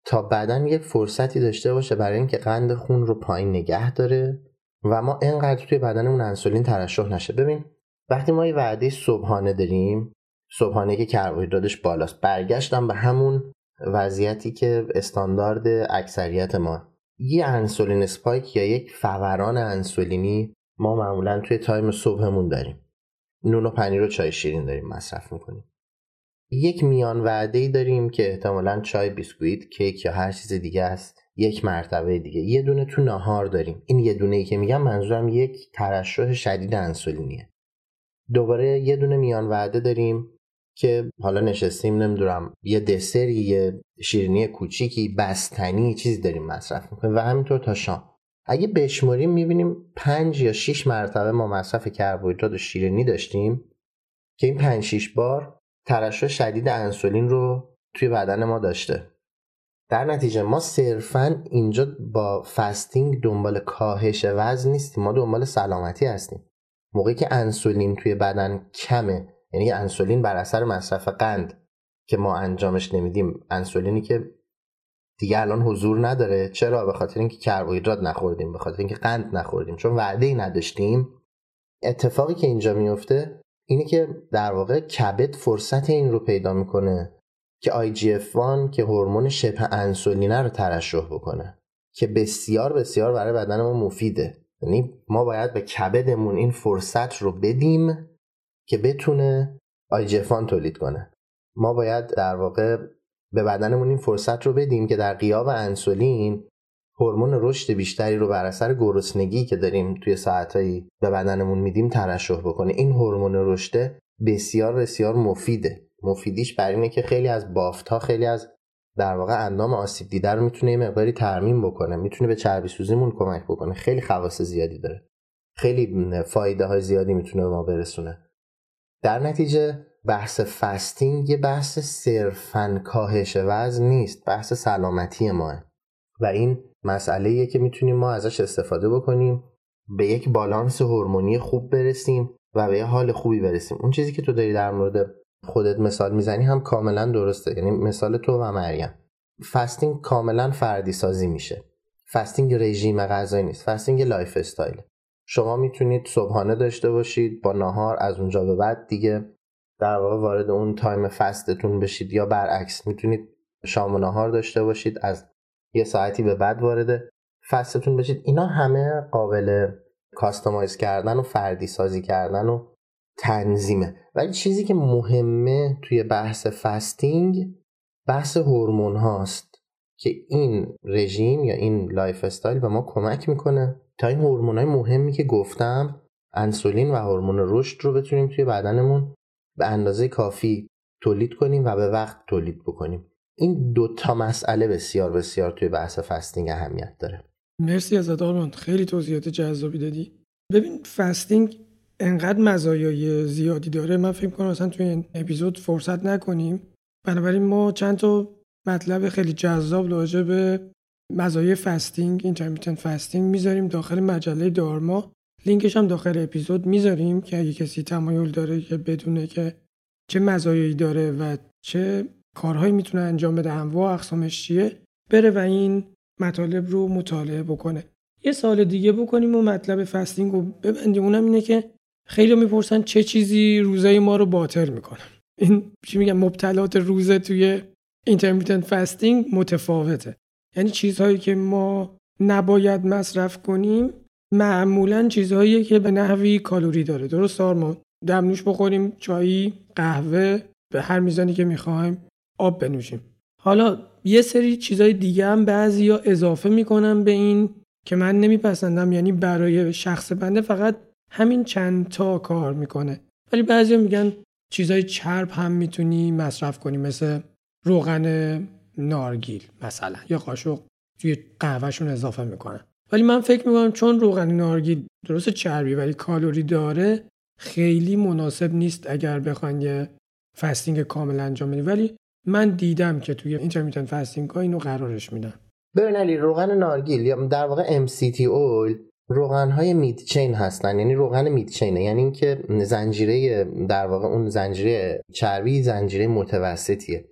C: تا بدن یک فرصتی داشته باشه برای اینکه قند خون رو پایین نگه داره و ما انقدر توی بدنمون انسولین ترشح نشه. ببین وقتی ما یه وعده صبحانه داریم صبحانه که کربوهیدراتش بالاست برگشتم به همون وضعیتی که استاندارد اکثریت ما. یه insulin spike یا یک فوران انسولینی ما معمولا توی time صبحمون داریم. نون و پنیر و چای شیرین داریم مصرف می‌کنیم. یک میان وعده ای داریم که احتمالا چای بیسکویت کیک یا هر چیز دیگه است. یک مرتبه دیگه. یه دونه تو نهار داریم. این یه دونه ای که میگم منظورم یک ترشح شدید انسولینیه. دوباره یه دونه میان وعده داریم که حالا نشستیم نمی‌دونم یه دسری یه شیرینی کوچیکی بستنی چیزی داریم مصرف می‌کنیم. و همینطور تا شام. اگه بشماریم می‌بینیم پنج یا شیش مرتبه ما مصرف کربوهیدرات و شیرینی داشتیم که این پنج شیش بار ترشح شدید انسولین رو توی بدن ما داشته. در نتیجه ما صرفا اینجا با فستینگ دنبال کاهش وزن نیستیم. ما دنبال سلامتی هستیم. موقعی که انسولین توی بدن کمه یعنی انسولین بر اثر مصرف قند که ما انجامش نمیدیم. انسولینی که دیگه الان حضور نداره. چرا؟ به خاطر اینکه کربوهیدرات نخوردیم به خاطر اینکه قند نخوردیم. چون وعده ای نداشتیم. اتفاقی که اینجا میفته اینه که در واقع کبد فرصت این رو پیدا می‌کنه که IGF-1 که هورمون شبه انسولینه رو ترشح بکنه که بسیار بسیار برای بدن ما مفیده. یعنی ما باید به کبدمون این فرصت رو بدیم که بتونه آیجفان تولید کنه. ما باید در واقع به بدنمون این فرصت رو بدیم که در قیاب انسولین هورمون رشد بیشتری رو بر اثر گرسنگی که داریم توی ساعتهایی به بدنمون میدیم ترشح بکنه. این هورمون رشد بسیار بسیار مفیده. مفیدیش بر اینه که خیلی از بافت ها خیلی از در واقع اندام آسیب دیده رو می‌تونه یه مقداری ترمیم بکنه. می‌تونه به چربی سوزیمون کمک بکنه. خیلی خواص زیادی داره. خیلی فایده های زیادی می‌تونه به ما برسونه. در نتیجه بحث فستینگ یه بحث صرفا کاهش وزن نیست. بحث سلامتی ماه. و این مسئله که می‌تونیم ما ازش استفاده بکنیم به یک بالانس هورمونی خوب برسیم و به یه حال خوبی برسیم. اون چیزی که تو داری در مورد خودت مثال می‌زنی هم کاملا درسته. یعنی مثال تو و مریم. فستینگ کاملا فردی سازی میشه. fasting رژیم غذایی نیست. fasting lifestyle. شما می‌تونید صبحانه داشته باشید با ناهار از اونجا به بعد دیگه در واقع وارد اون time fast تون بشید یا برعکس می‌تونید شام و ناهار داشته باشید از یه ساعتی به بعد وارد fast تون بشید. اینا همه قابل customize کردن و فردی سازی کردن و تنظیمه. ولی چیزی که مهمه توی بحث fasting بحث هورمون هاست که این رژیم یا این lifestyle به ما کمک می‌کنه تا این هورمون های مهمی که گفتم انسولین و هورمون رشد رو بتونیم توی بدنمون به اندازه کافی تولید کنیم و به وقت تولید بکنیم. این دو تا مسئله بسیار بسیار توی بحث fasting اهمیت داره.
B: مرسی ازت آرمان خیلی توضیحات جذابی دادی. ببین fasting انقدر مزایای زیادی داره. من فکر کنم اصلا توی این اپیزود فرصت نکنیم. بنابراین ما چند تا مطلب خیلی جذاب راجع به مزایای fasting intermittent fasting می‌ذاریم داخل مجله دارما. لینکش هم داخل اپیزود می‌ذاریم که اگه کسی تمایل داره که بدونه که چه مزایایی داره و چه کارهایی می‌تونه انجام بده. انواع اقسامش چیه؟ بره و این مطالب رو مطالعه بکنه. یه سوال دیگه بکنیم و مطلب fasting رو ببندیم. اونم اینه که خیلی می‌پرسن چه چیزی روزه‌ی ما رو باطل می‌کنه. این چی میگن؟ مبطلات روزه توی intermittent fasting متفاوته. یعنی چیزهایی که ما نباید مصرف کنیم معمولا چیزهایی که به نحوی calorie داره. درست آرمان؟ دمنوش بخوریم چایی قهوه به هر میزانی که می‌خوایم. آب بنوشیم. حالا یه سری چیزهای دیگه هم بعضی ها اضافه می‌کنم به این که من نمیپسندم یعنی برای شخص بنده فقط همین چند تا کار می‌کنه. ولی بعضی میگن چیزای چرب هم می‌تونی مصرف کنی مثل روغن نارگیل مثلا یا قاشق توی قهوهشون اضافه می‌کنن. ولی من فکر می‌کنم چون روغن نارگیل درست چربی ولی calorie داره خیلی مناسب نیست اگر بخواین یه fasting کامل انجام بدی ولی من دیدم که توی intermittent fasting ها اینو قرارش میدن.
C: ببین علی روغن نارگیل یا در واقع MCT oil روغن های مید چین هستن. یعنی روغن مید چینه یعنی اینکه زنجیره در واقع اون زنجیره چربی زنجیره متوسطیه.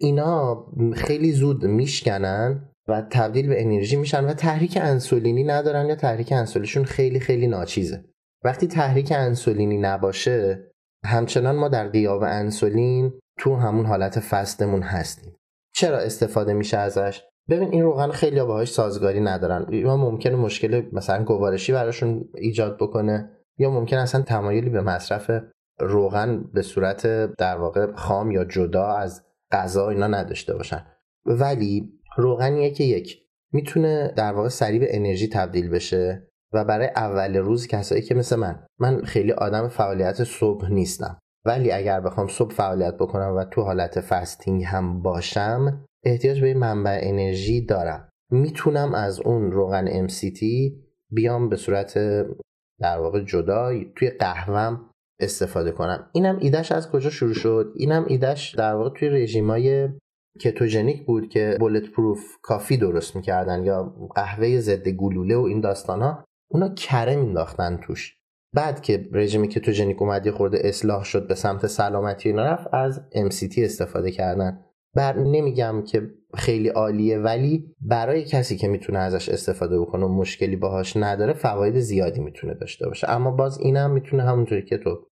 C: اینا خیلی زود میشکنن و تبدیل به انرژی میشن و تحریک انسولینی ندارن یا تحریک انسولینشون خیلی خیلی ناچیزه. وقتی تحریک انسولینی نباشه همچنان ما در قیاب انسولین تو همون حالت فستمون هستیم. چرا استفاده میشه ازش؟ ببین این روغن خیلی باهاش سازگاری ندارن. یا ممکنه مشکل مثلا گوارشی براشون ایجاد بکنه یا ممکن اصلا تمایلی به مصرف روغن به صورت در واقع خام یا جدا از غذا اینا نداشته باشن. ولی روغنیه که یک. می‌تونه در واقع سریع به انرژی تبدیل بشه و برای اول روز کسایی که مثل من من خیلی آدم فعالیت صبح نیستم. ولی اگر بخوام صبح فعالیت بکنم و تو حالت فستینگ هم باشم احتیاج به منبع انرژی دارم. می‌تونم از اون روغن MCT بیام به صورت در واقع جدا توی قهوهم استفاده کنم. اینم ایدهش از کجا شروع شد؟ اینم ایدهش در واقع توی رژیمای کتوژنیک بود که بولت پروف کافی درست می‌کردن یا قهوه ضد گلوله و این داستان ها اونا کره مینداختن توش. بعد که رژیم کتوژنیک اومد یه خورده اصلاح شد به سمت سلامتی اینا رفت از MCT استفاده کردن. بر نمیگم که خیلی عالیه ولی برای کسی که می‌تونه ازش استفاده بکنه و مشکلی باهاش نداره فواید زیادی می‌تونه داشته باشه. اما باز اینم می‌تونه همونطوری که تو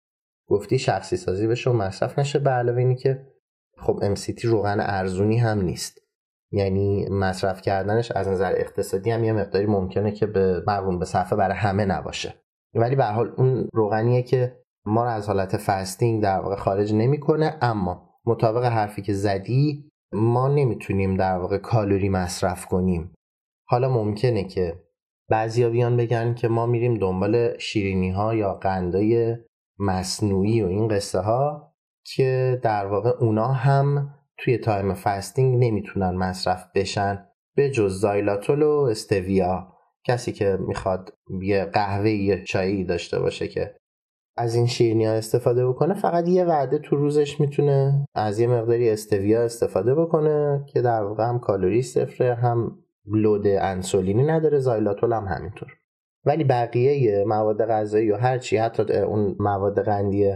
C: گفتی شخصی سازی بشه و مصرف نشه به علاوه اینی که خب MCT روغن ارزونی هم نیست. یعنی مصرف کردنش از نظر اقتصادی هم یه مقداری ممکنه که به مقرون به صفحه برای همه نباشه. ولی به حال اون روغنیه که ما رو از حالت فستینگ در واقع خارج نمی‌کنه اما مطابق حرفی که زدی ما نمی‌تونیم در واقع کالری مصرف کنیم. حالا ممکنه که بعضیا بیان بگن که ما میریم دنبال شیرینی ها یا قندای مصنوعی و این قصه ها که در واقع اونا هم توی time fasting نمی‌تونن مصرف بشن به جز xylitol و stevia. کسی که می‌خواد یه قهوه یه چایی داشته باشه که از این شیرینی ها استفاده بکنه فقط یه وعده تو روزش می‌تونه از یه مقداری stevia استفاده بکنه که در واقع هم کالری صفره هم load انسولینی نداره xylitol هم همینطور. ولی بقیه مواد غذایی و هرچی حتی اون مواد قندی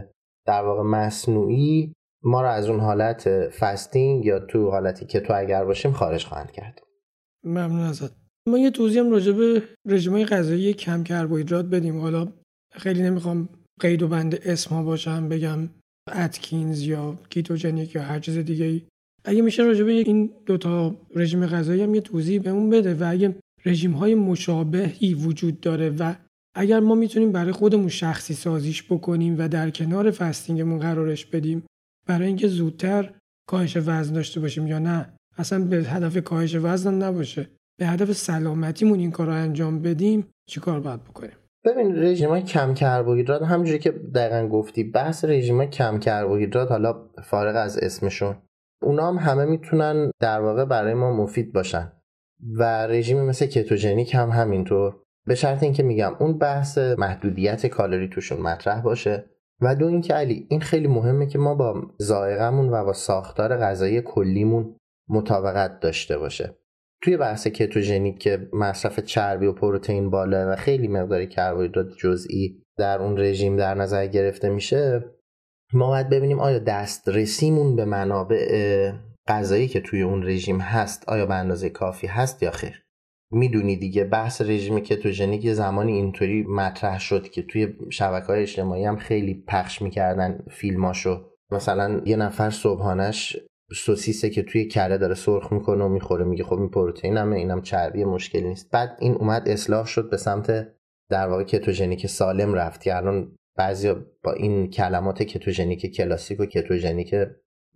C: در واقع مصنوعی ما رو از اون حالت fasting یا تو حالتی که تو اگر باشیم خارج خواهند کرد.
B: ممنون ازت. ما یه توضیح هم راجع به رژیم غذایی کم کربوهیدرات بدیم. حالا خیلی نمی‌خوام قید و بند اسم ها باشم بگم اتکینز یا ketogenic یا هر چیز دیگه ای. اگه میشه راجع به این دوتا رژیم غذایی هم یه توضیح بهمون بده و اگه رژیم های مشابهی وجود داره و اگر ما می‌تونیم برای خودمون شخصی سازیش بکنیم و در کنار فستینگمون قرارش بدیم برای اینکه زودتر کاهش وزن داشته باشیم یا نه اصلا به هدف کاهش وزن نباشه. به هدف سلامتیمون این کار رو انجام بدیم چیکار باید بکنیم؟
C: ببین رژیم کم کربوهیدرات همونجوری که دقیقا گفتی بحث رژیم کم کربوهیدرات حالا فارغ از اسمشون اونا هم همه می‌تونن در واقع برای ما مفید باشن. و رژیم مثل کتوژنیک هم همینطور. به شرط اینکه میگم اون بحث محدودیت کالری توشون مطرح باشه. و دو اینکه علی این خیلی مهمه که ما با ذائقه‌مون و با ساختار غذایی کلیمون مطابقت داشته باشه. توی بحث کتوژنیک که مصرف چربی و پروتئین بالا و خیلی مقداری کربوهیدرات جزئی در اون رژیم در نظر گرفته میشه ما باید ببینیم آیا دسترسیمون به منابع غذایی که توی اون رژیم هست آیا به اندازه کافی هست یا خیر. می‌دونی دیگه بحث رژیم کتوژنیک یه زمانی اینطوری مطرح شد که توی شبکه های اجتماعی هم خیلی پخش می‌کردن فیلماشو. مثلا یه نفر صبحانش سوسیسه که توی کره داره سرخ می‌کنه و می‌خوره میگه خب این پروتئین همه اینم چربی مشکلی نیست. بعد این اومد اصلاح شد به سمت در واقع کتوژنیک سالم رفت. که الان بعضی با این کلمات کتوژنیک کلاسیک و کتوژنیک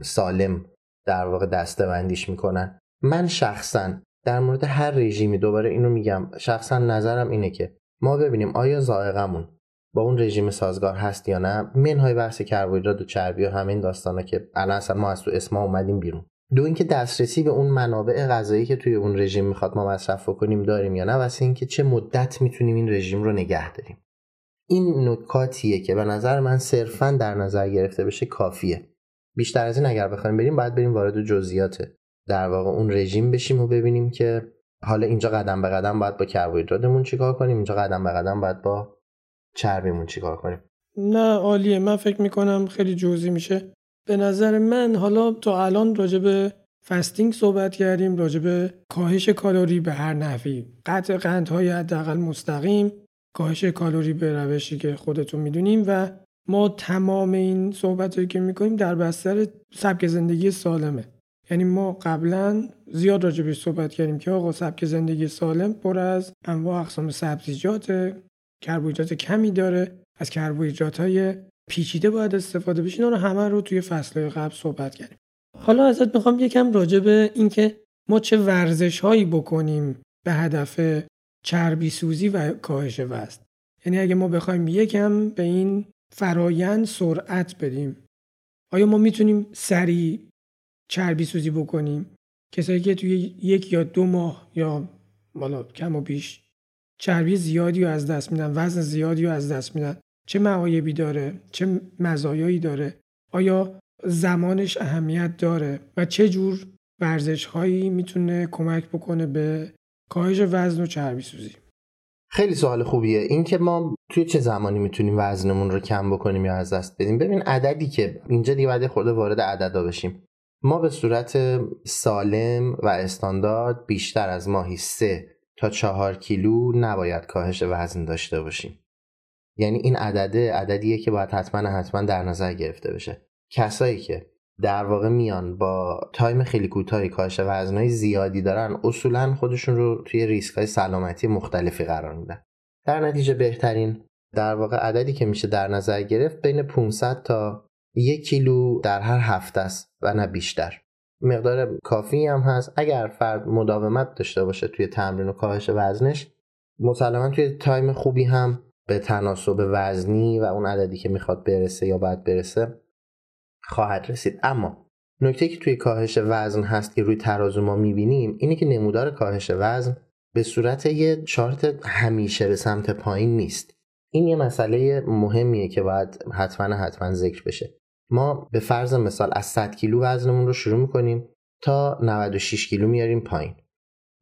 C: سالم در واقع دسته بندیش می‌کنن. من شخصا در مورد هر رژیمی دوباره اینو میگم. شخصا نظرم اینه که ما ببینیم آیا زائقمون با اون رژیم سازگار هست یا نه منهای بحث کربوهیدرات و چربی و همین داستانا که الان اصلا ما از تو اسما اومدیم بیرون. دو اینکه دسترسی به اون منابع غذایی که توی اون رژیم می‌خواد ما مصرف کنیم داریم یا نه واسه اینکه چه مدت می‌تونیم این رژیم رو نگه داریم. این نکاتیه که به نظر من صرفا در نظر گرفته بشه کافیه. بیشتر از این اگر بخوایم بریم باید بریم وارد جزئیات در واقع اون رژیم بشیم و ببینیم که حالا اینجا قدم به قدم باید با کربوهیدراتمون چیکار کنیم اینجا قدم به قدم باید با چربیمون چیکار کنیم؟
B: نه عالیه. من فکر می‌کنم خیلی جزئی میشه. به نظر من حالا تا الان راجع به فستینگ صحبت کردیم راجع به کاهش کالری به هر نحوی. قطع قندهای حداقل مستقیم کاهش کالری به روشی که خودتون می‌دونیم و ما تمام این صحبت که می‌کنیم در بستر سبک زندگی سالمه. یعنی ما قبلا زیاد راجع به صحبت کردیم که آقا سبک زندگی سالم پر از انواع اقسام سبزیجات کربوهیدرات کمی داره. از کربوهیدرات های پیچیده باید استفاده بشه. اینا رو همه رو توی فصل قبل صحبت کردیم. حالا ازت می‌خوام یکم راجع به اینکه ما چه ورزش هایی بکنیم به هدف چربی سوزی و کاهش وزن. یعنی اگه ما بخوایم یکم به این فرایند سرعت بدیم آیا ما می‌تونیم سریع چربی سوزی بکنیم؟ کسایی که توی یک یا دو ماه یا مالا کم و بیش چربی زیادی رو از دست میدن وزن زیادی رو از دست میدن. چه معایبی داره چه مزایایی داره آیا زمانش اهمیت داره و چه جور ورزش هایی می‌تونه کمک بکنه به کاهش وزن و چربی سوزی؟
C: خیلی سوال خوبیه. این که ما توی چه زمانی می‌تونیم وزنمون رو کم بکنیم یا از دست بدیم؟ ببین عددی که اینجا دیگه یه خورده وارد عددا بشیم. ما به صورت سالم و استاندارد بیشتر از ماهی سه تا چهار کیلو نباید کاهش وزن داشته باشیم. یعنی این عدده عددیه که باید حتما حتما در نظر گرفته بشه. کسایی که در واقع میان با time خیلی کوتاهی کاهش وزنهای زیادی دارن اصولا خودشون رو توی ریسک های سلامتی مختلفی قرار میدن. در نتیجه بهترین در واقع عددی که میشه در نظر گرفت بین 500 تا یک کیلو در هر هفته است و نه بیشتر. مقدار کافی هم هست. اگر فرد مداومت داشته باشه توی تمرین و کاهش وزنش مسلما توی time خوبی هم به تناسب وزنی و اون عددی که می‌خواد برسه یا باید برسه خواهد رسید. اما نکته که توی کاهش وزن هست که روی ترازو ما می‌بینیم اینه که نمودار کاهش وزن به صورت یه چارت همیشه به سمت پایین نیست. این یه مسئله مهمیه که باید حتما حتما ذکر بشه. ما به فرض مثال از 100 کیلو وزنمون رو شروع می‌کنیم تا 96 کیلو میاریم پایین.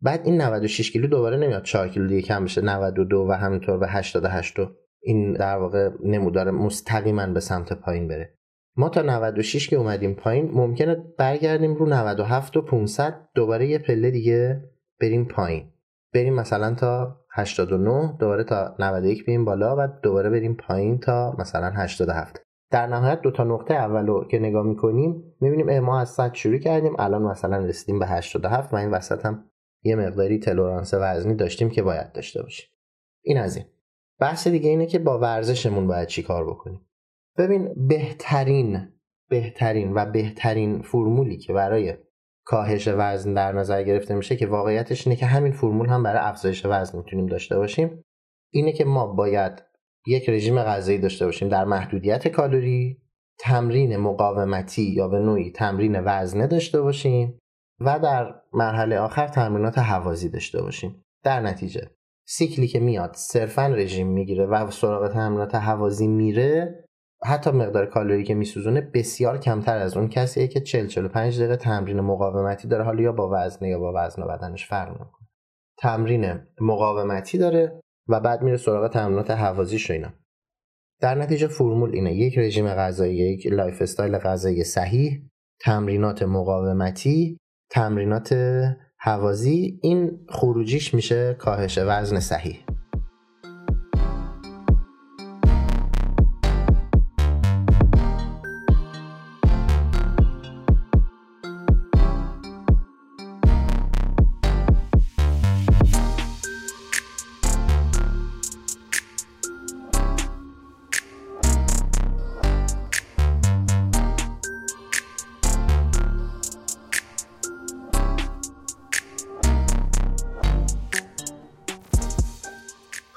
C: بعد این 96 کیلو دوباره نمیاد 4 کیلو دیگه کم بشه 92 و همینطور به 88 این در واقع نمودار مستقیما به سمت پایین بره. ما تا 96 که اومدیم پایین ممکنه برگردیم رو 97 و 500 دوباره یه پله دیگه بریم پایین. بریم مثلا تا 89 دوباره تا 91 بریم بالا و دوباره بریم پایین تا مثلا 87 در نهایت دو تا نقطه اولو که نگاه می‌کنیم می‌بینیم ما از 100 شروع کردیم الان مثلا رسیدیم به 87 و این وسط هم یه مقداری تلورانس وزنی داشتیم که باید داشته باشیم. این از این. بحث دیگه اینه که با ورزشمون باید چی کار بکنیم؟ ببین بهترین بهترین و بهترین فرمولی که برای کاهش وزن در نظر گرفته میشه که واقعیتش اینه که همین فرمول هم برای افزایش وزن می‌تونیم داشته باشیم اینه که ما باید یک رژیم غذایی داشته باشیم در محدودیت کالری تمرین مقاومتی یا به نوعی تمرین وزنه داشته باشیم و در مرحله آخر تمرینات حوازی داشته باشیم. در نتیجه سیکلی که میاد صرفا رژیم می‌گیره و سراغ تمرینات حوازی میره حتی مقدار کالری که میسوزونه بسیار کمتر از اون کسیه که 40 45 دقیقه تمرین مقاومتی داره. حالا یا با وزنه یا با وزن و بدنش فرق می‌کنه تمرین مقاومتی داره و بعد میره سراغ تمرینات هوازیش و اینا. در نتیجه فرمول اینه یک رژیم غذایی یک lifestyle غذایی صحیح تمرینات مقاومتی تمرینات هوازی این خروجیش میشه کاهش وزن صحیح.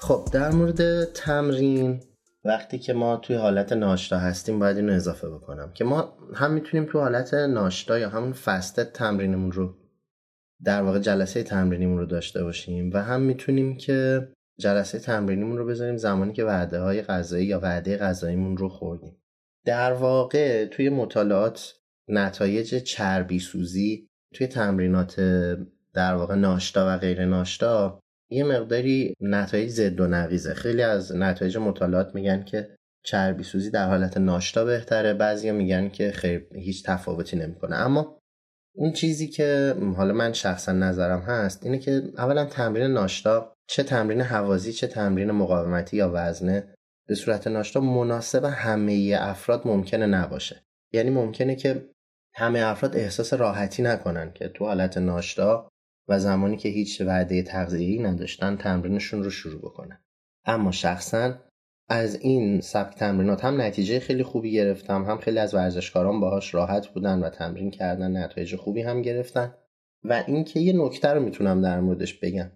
C: خب در مورد تمرین وقتی که ما توی حالت ناشتا هستیم باید اینو اضافه بکنم که ما هم می‌تونیم توی حالت ناشتا یا همون فسته تمرینمون رو در واقع جلسه تمرینیمون رو داشته باشیم و هم می‌تونیم که جلسه تمرینیمون رو بذاریم زمانی که وعده های غذایی یا وعده غذاییمون رو خوردیم. در واقع توی مطالعات نتایج چربی سوزی توی تمرینات در واقع ناشتا و غیر ناشتا یه مقداری نتایج زد و نقیزه. خیلی از نتایج مطالعات میگن که چربی سوزی در حالت ناشتا بهتره بعضیا میگن که خیر هیچ تفاوتی نمی‌کنه. اما اون چیزی که حالا من شخصا نظرم هست اینه که اولا تمرین ناشتا چه تمرین حوازی چه تمرین مقاومتی یا وزنه به صورت ناشتا مناسب همه افراد ممکنه نباشه. یعنی ممکنه که همه افراد احساس راحتی نکنن که تو حالت ناشتا و زمانی که هیچ وعده تغذیه‌ای نداشتن تمرینشون رو شروع بکنن. اما شخصا از این سبک تمرینات هم نتیجه خیلی خوبی گرفتم هم خیلی از ورزشکاران باهاش راحت بودن و تمرین کردن نتایج خوبی هم گرفتن. و اینکه یه نکته رو می‌تونم در موردش بگم.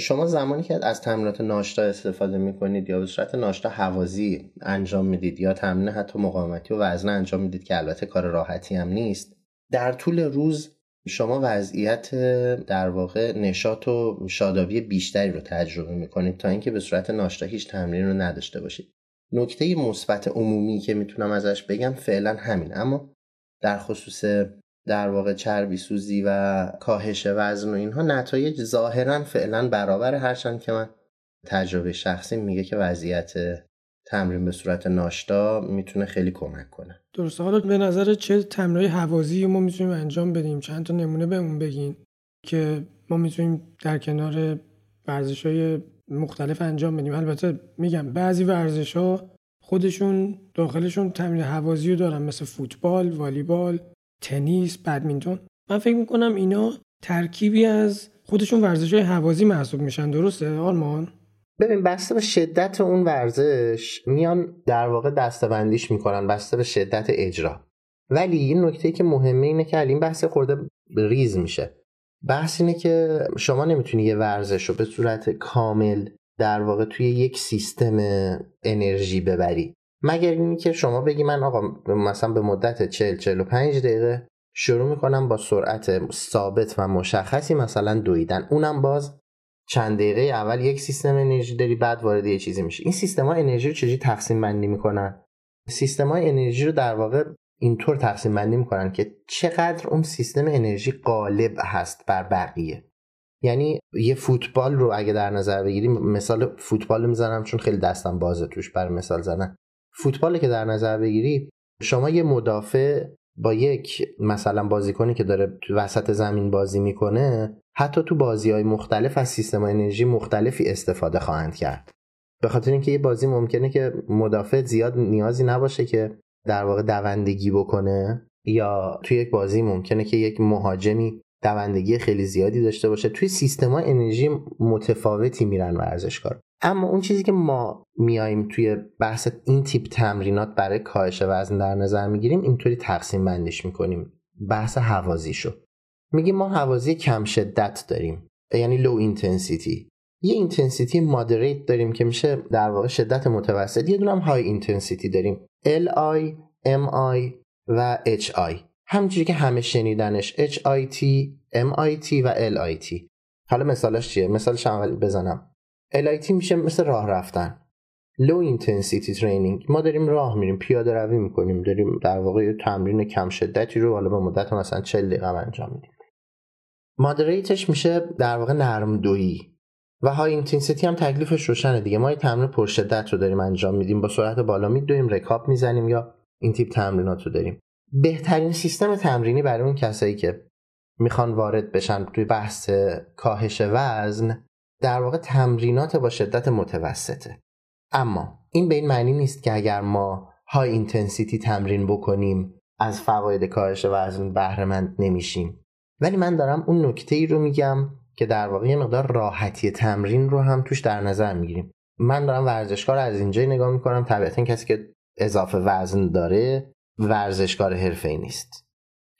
C: شما زمانی که از تمرینات ناشتا استفاده می‌کنید یا به صورت ناشتا حوازی انجام می‌دید یا تمرین حتی مقاومتی و وزنه انجام می‌دید که البته کار راحتی هم نیست در طول روز شما وضعیت در واقع نشاط و شادابی بیشتری رو تجربه می‌کنید تا اینکه به صورت ناشتا هیچ تمرین رو نداشته باشید. نکته مثبت عمومی که می‌تونم ازش بگم فعلا همین. اما در خصوص در واقع چربی سوزی و کاهش وزن و اینها نتایج ظاهرا فعلا برابر هرچند که من تجربه شخصی میگه که وضعیت تمرین به صورت ناشتا می‌تونه خیلی کمک کنه.
B: درسته. حالا به نظر چه تمرین حوازی ما می‌تونیم انجام بدیم؟ چند تا نمونه بهمون بگین که ما می‌تونیم در کنار ورزش های مختلف انجام بدیم. البته میگم بعضی ورزش ها خودشون داخلشون تمرین حوازی رو دارن مثل فوتبال، والیبال، تنیس، بدمینتون من فکر می‌کنم اینا ترکیبی از خودشون ورزش های حوازی محسوب میشن. درسته آرمان؟
C: ببین بسته به شدت اون ورزش میان در واقع دستبندیش می‌کنن بسته به شدت اجرا. ولی این نکته که مهمه اینه که این بحث خورده ریز میشه. بحث اینه که شما نمی‌تونی یه ورزش رو به صورت کامل در واقع توی یک سیستم انرژی ببری. مگر اینی که شما بگی من آقا مثلا به مدت 40 45 دقیقه شروع می‌کنن با سرعت ثابت و مشخصی مثلا دویدن. اونم باز چند دقیقه اول یک سیستم انرژی داری بعد وارد یه چیزی میشه این سیستم ها انرژی رو چجوری تقسیم بندی می‌کنن؟ سیستم های انرژی رو در واقع اینطور تقسیم بندی می‌کنن که چقدر اون سیستم انرژی غالب هست بر بقیه. یعنی یه فوتبال رو اگه در نظر بگیریم مثال فوتبال می‌زنم چون خیلی دستم بازه توش بر مثال زنم فوتبالی که در نظر بگیری شما یه مدافع با یک مثلا بازیکنی که داره وسط زمین بازی می‌کنه حتی تو بازی های مختلف از سیستم انرژی مختلفی استفاده خواهند کرد. به خاطر اینکه یه بازی ممکنه که مدافع زیاد نیازی نباشه که در واقع دوندگی بکنه یا توی یک بازی ممکنه که یک مهاجمی دوندگی خیلی زیادی داشته باشه توی سیستما انرژی متفاوتی میرن ورزشکار اما اون چیزی که ما میایم توی بحث این تیپ تمرینات برای کاهش وزن در نظر می‌گیریم اینطوری تقسیم بندیش می‌کنیم. بحث حوازیشو. میگیم ما حوازی کم شدت داریم. یعنی low intensity یه intensity moderate داریم که میشه در واقع شدت متوسط. یه دونم high intensity داریم. LI, MI و HI همینجوری که همه شنیدنش HIT, MIT و LIT حالا مثالش چیه؟ مثالش اول بزنم. LIT میشه مثل راه رفتن. low intensity training ما داریم راه میریم پیاده روی می‌کنیم. داریم در واقع تمرین کم شدتی رو حالا به مدت مثلا 40 دقیقه انجام میدیم. moderate ش میشه در واقع نرم دویی. و high intensity هم تکلیفش روشنه دیگه. ما یه تمرین پرشدت رو داریم انجام میدیم. با سرعت بالا میدویم رکاب می‌زنیم یا این تیپ تمرینات رو داریم. بهترین سیستم تمرینی برای اون کسایی که می‌خوان وارد بشن توی بحث کاهش وزن در واقع تمرینات با شدت متوسطه. اما این به این معنی نیست که اگر ما high intensity تمرین بکنیم از فواید کاهش وزن بهره نمیشیم. ولی من دارم اون نکته ای رو میگم که در واقع یه مقدار راحتی تمرین رو هم توش در نظر می‌گیریم. من دارم ورزشکار از اینجا نگاه می‌کنم طبیعتا کسی که اضافه وزن داره ورزشکار حرفه ای نیست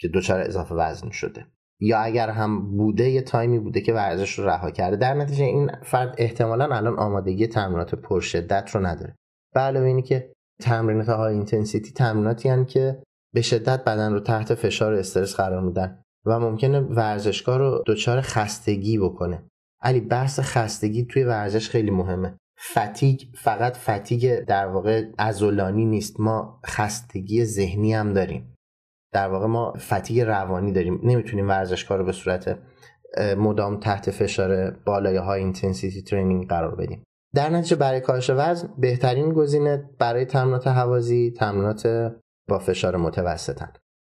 C: که دچار اضافه وزن شده. یا اگر هم بوده یه time ی بوده که ورزش رو رها کرده در نتیجه این فرد احتمالا الان آمادگی تمرینات پرشدت رو نداره. به علاوه اینی که تمرینات high intensity تمریناتی که به شدت بدن رو تحت فشار استرس قرار میدن. و ممکنه ورزشکار رو دچار خستگی بکنه. علی بحث خستگی توی ورزش خیلی مهمه. fatigue فقط fatigue در واقع عضلانی نیست. ما خستگی ذهنی هم داریم. در واقع ما fatigue روانی داریم. نمی‌تونیم ورزشکار رو به صورت مدام تحت فشار بالای high intensity training قرار بدیم. در نتیجه برای کاهش وزن بهترین گزینه برای تمرینات هوازی تمرینات با فشار متوسطن.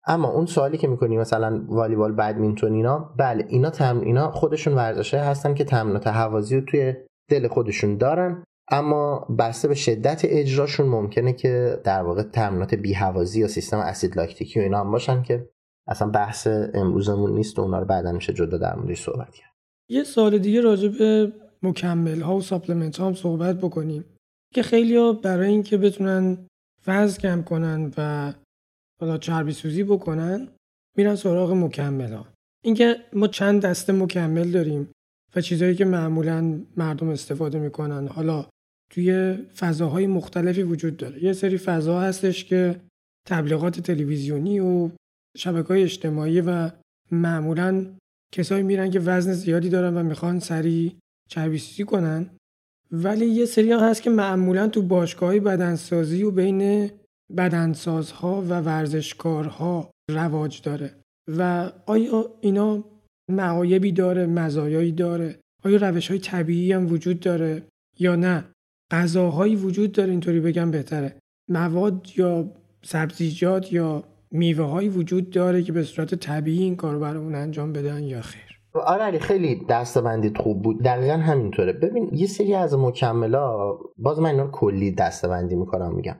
C: اما اون سوالی که می‌کنی مثلا والیبال بدمینتون اینا بله اینا تم اینا خودشون ورزش هستن که تمرینات هوازی رو توی دل خودشون دارن اما بسته به شدت اجراشون ممکنه که در واقع تمرینات بی هوازی یا سیستم اسید لاکتیکی و اینا هم باشن که اصلا بحث امروزمون نیست و اونا رو بعدا میشه جدا در موردش صحبت کرد.
B: یه سوال دیگه راجع به مکمل ها و supplement ها هم صحبت بکنیم که خیلی ها برای اینکه بتونن وزن کم کنن و حالا چربی سوزی بکنن میرن سراغ مکمل ها اینکه ما چند دسته مکمل داریم و چیزهایی که معمولا مردم استفاده می‌کنن. حالا توی فضاهای مختلفی وجود داره. یه سری فضا هستش که تبلیغات تلویزیونی و شبکه های اجتماعی و معمولا کسایی میرن که وزن زیادی دارن و می‌خوان سریع چربی سوزی کنن. ولی یه سری هست که معمولا تو باشگاه بدنسازی و بین بدنسازها و ورزشکارها رواج داره. و آیا اینا معایبی داره مزایایی داره؟ آیا روش های طبیعی هم وجود داره یا نه؟ غذاهایی وجود داره اینطوری بگم بهتره. مواد یا سبزیجات یا میوه هایی وجود داره که به صورت طبیعی این کار برامون انجام بدن یا خیر.
C: آره علی خیلی دستبندیت خوب بود. دقیقا همینطوره. ببین یه سری از مکملا باز من اینا کلی دستبندی می‌کنم میگم.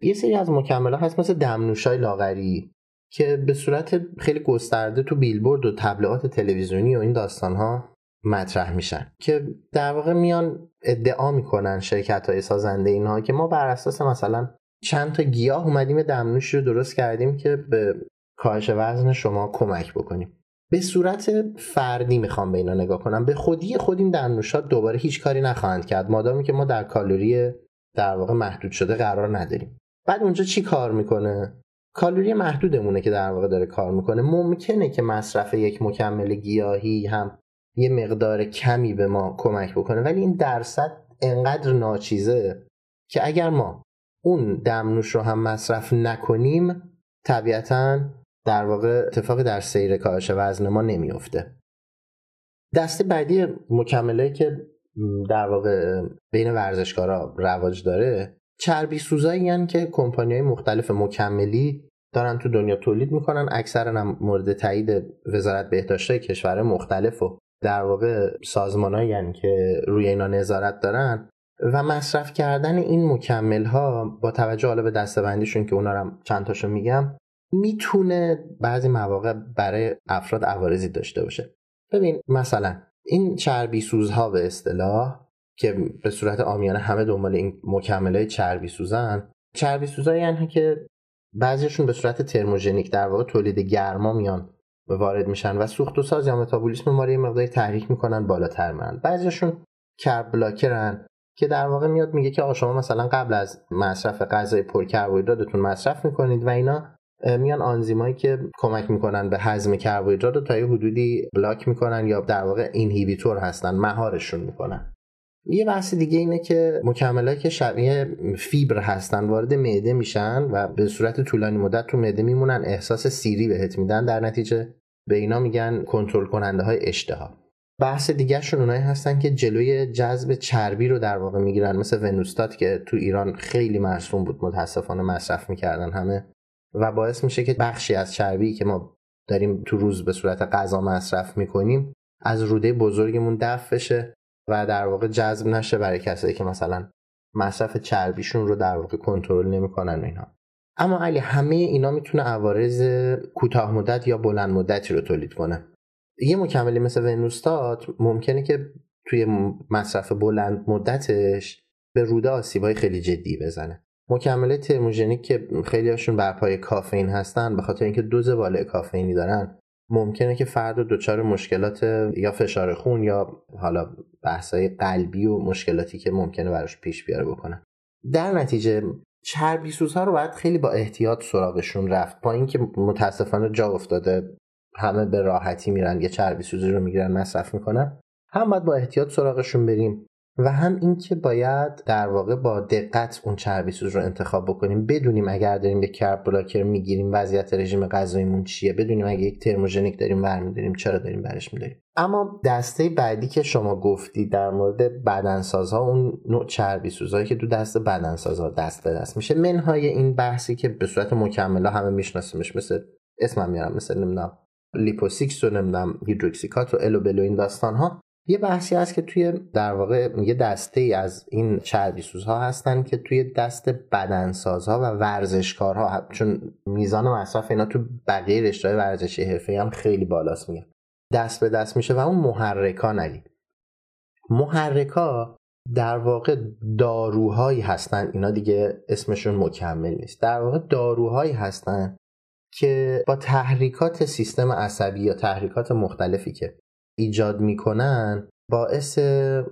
C: یه سری از مکمل هست مثل دمنوشای لاغری که به صورت خیلی گسترده تو بیلبورد و تبلیغات تلویزیونی و این داستان ها مطرح میشن که در واقع میان ادعا می‌کنن شرکت های سازنده اینها که ما بر اساس مثلا چند تا گیاه اومدیم دمنوش رو درست کردیم که به کاهش وزن شما کمک بکنیم. به صورت فردی می‌خوام به اینا نگاه کنم. به خودی خود این دمنوشات دوباره هیچ کاری نخواهند کرد. مادامی که ما در کالری در واقع محدود شده قرار نداریم. بعد اونجا چی کار می‌کنه؟ کالری محدودمونه که در واقع داره کار می‌کنه. ممکنه که مصرف یک مکمل گیاهی هم یه مقدار کمی به ما کمک بکنه ولی این درصد انقدر ناچیزه که اگر ما اون دمنوش رو هم مصرف نکنیم طبیعتا در واقع اتفاقی در سیر کاهش وزن ما نمیفته دسته بعدی مکمله که در واقع بین ورزشکارا رواج داره چربی سوزایی هن که کمپانی های مختلف مکملی دارن تو دنیا تولید می‌کنن. اکثرا هم مورد تایید وزارت بهداشت کشور مختلف و در واقع سازمانایی که روی اینا نظارت دارن و مصرف کردن این مکمل ها با توجه حالا به دستبندیشون که اونا رو چند تاشو میگم می‌تونه بعضی مواقع برای افراد عوارضی داشته باشه. ببین مثلا این چربی سوزها به اصطلاح که به صورت آمیانه همه دنبال این های چربی سوزن. چربی سوزایی یعنی که بعضیشون به صورت ترموژنیک در واقع تولید گرما میان وارد میشن و سوخت و ساز یا متابولیسم ما رو یه مقداری تحریک می‌کنن بالاتر میرن بعضیشون کرب بلاکرن که در واقع میاد میگه که آقا شما مثلا قبل از مصرف غذای پرکربوهیدراتتون مصرف می‌کنید و اینا میان آنزیمایی که کمک می‌کنن به هضم کربوهیدرات رو تا یه حدودی بلاک می‌کنن یا در واقع اینهیبیتور هستن مهارشون می‌کنن. یه بحث دیگه اینه که مکملایی که شبیه فیبر هستن وارد معده میشن و به صورت طولانی مدت تو معده میمونن احساس سیری بهت میدن. در نتیجه به اینا میگن کنترل کننده های اشتها. بحث دیگهشون اونایی هستن که جلوی جذب چربی رو در واقع می‌گیرن. مثل ونوستات که تو ایران خیلی مرسوم بود متاسفانه مصرف می‌کردن همه. و باعث میشه که بخشی از چربی که ما داریم تو روز به صورت غذا مصرف می‌کنیم از روده بزرگمون دفع بشه. و در واقع جذب نشه برای کسایی که مثلا مصرف چربیشون رو در واقع کنترل نمی‌کنن اینا. اما علی همه اینا می‌تونه عوارض کوتاه مدت یا بلند مدتی رو تولید کنه. یه مکملی مثل ونوستات ممکنه که توی مصرف بلند مدتش به روده آسیبای خیلی جدی بزنه. مکمل ترموژنیک که خیلی هاشون بر پای کافئین هستن به خاطر اینکه دوز بالای کافئینی دارن ممکنه که فرد دچار مشکلات یا فشار خون یا حالا بحثای قلبی و مشکلاتی که ممکنه براش پیش بیاره بکنه. در نتیجه چربی سوزها رو باید خیلی با احتیاط سراغشون رفت. با اینکه متاسفانه جا افتاده همه به راحتی میرن یه چربی سوزی رو می‌گیرن مصرف می‌کنن. هم باید با احتیاط سراغشون بریم. و هم اینکه باید در واقع با دقت اون چربی سوز رو انتخاب بکنیم. بدونیم اگر داریم یک کرب بلاکر می‌گیریم وضعیت رژیم غذاییمون چیه؟ بدونیم اگه یک ترموژنیک داریم برمیداریم چرا داریم برش میداریم؟ اما دسته بعدی که شما گفتی در مورد بدنسازها اون نوع چربی سوزهایی که دو دست بدنسازها دست به دست میشه منهای این بحثی که به صورت مکمله همه میشناسیمش مثل اسمم میارم مثل نمی‌دونم Lipo-6 و نمی‌دونم Hydroxycut و الوبلو این داستان ها یه بحثی هست که توی در واقع یه دسته ای از این چربی سوزها هستن که توی دست بدنسازها و ورزشکارها چون میزان مصرف اینا تو بقیه رشته ورزشی حرفه هم خیلی بالاست میگن دست به دست میشه و اون محرکا نگید. محرکا در واقع داروهایی هستن. اینا دیگه اسمشون مکمل نیست. در واقع داروهایی هستن که با تحریکات سیستم عصبی یا تحریکات مختلفی که ایجاد می‌کنن باعث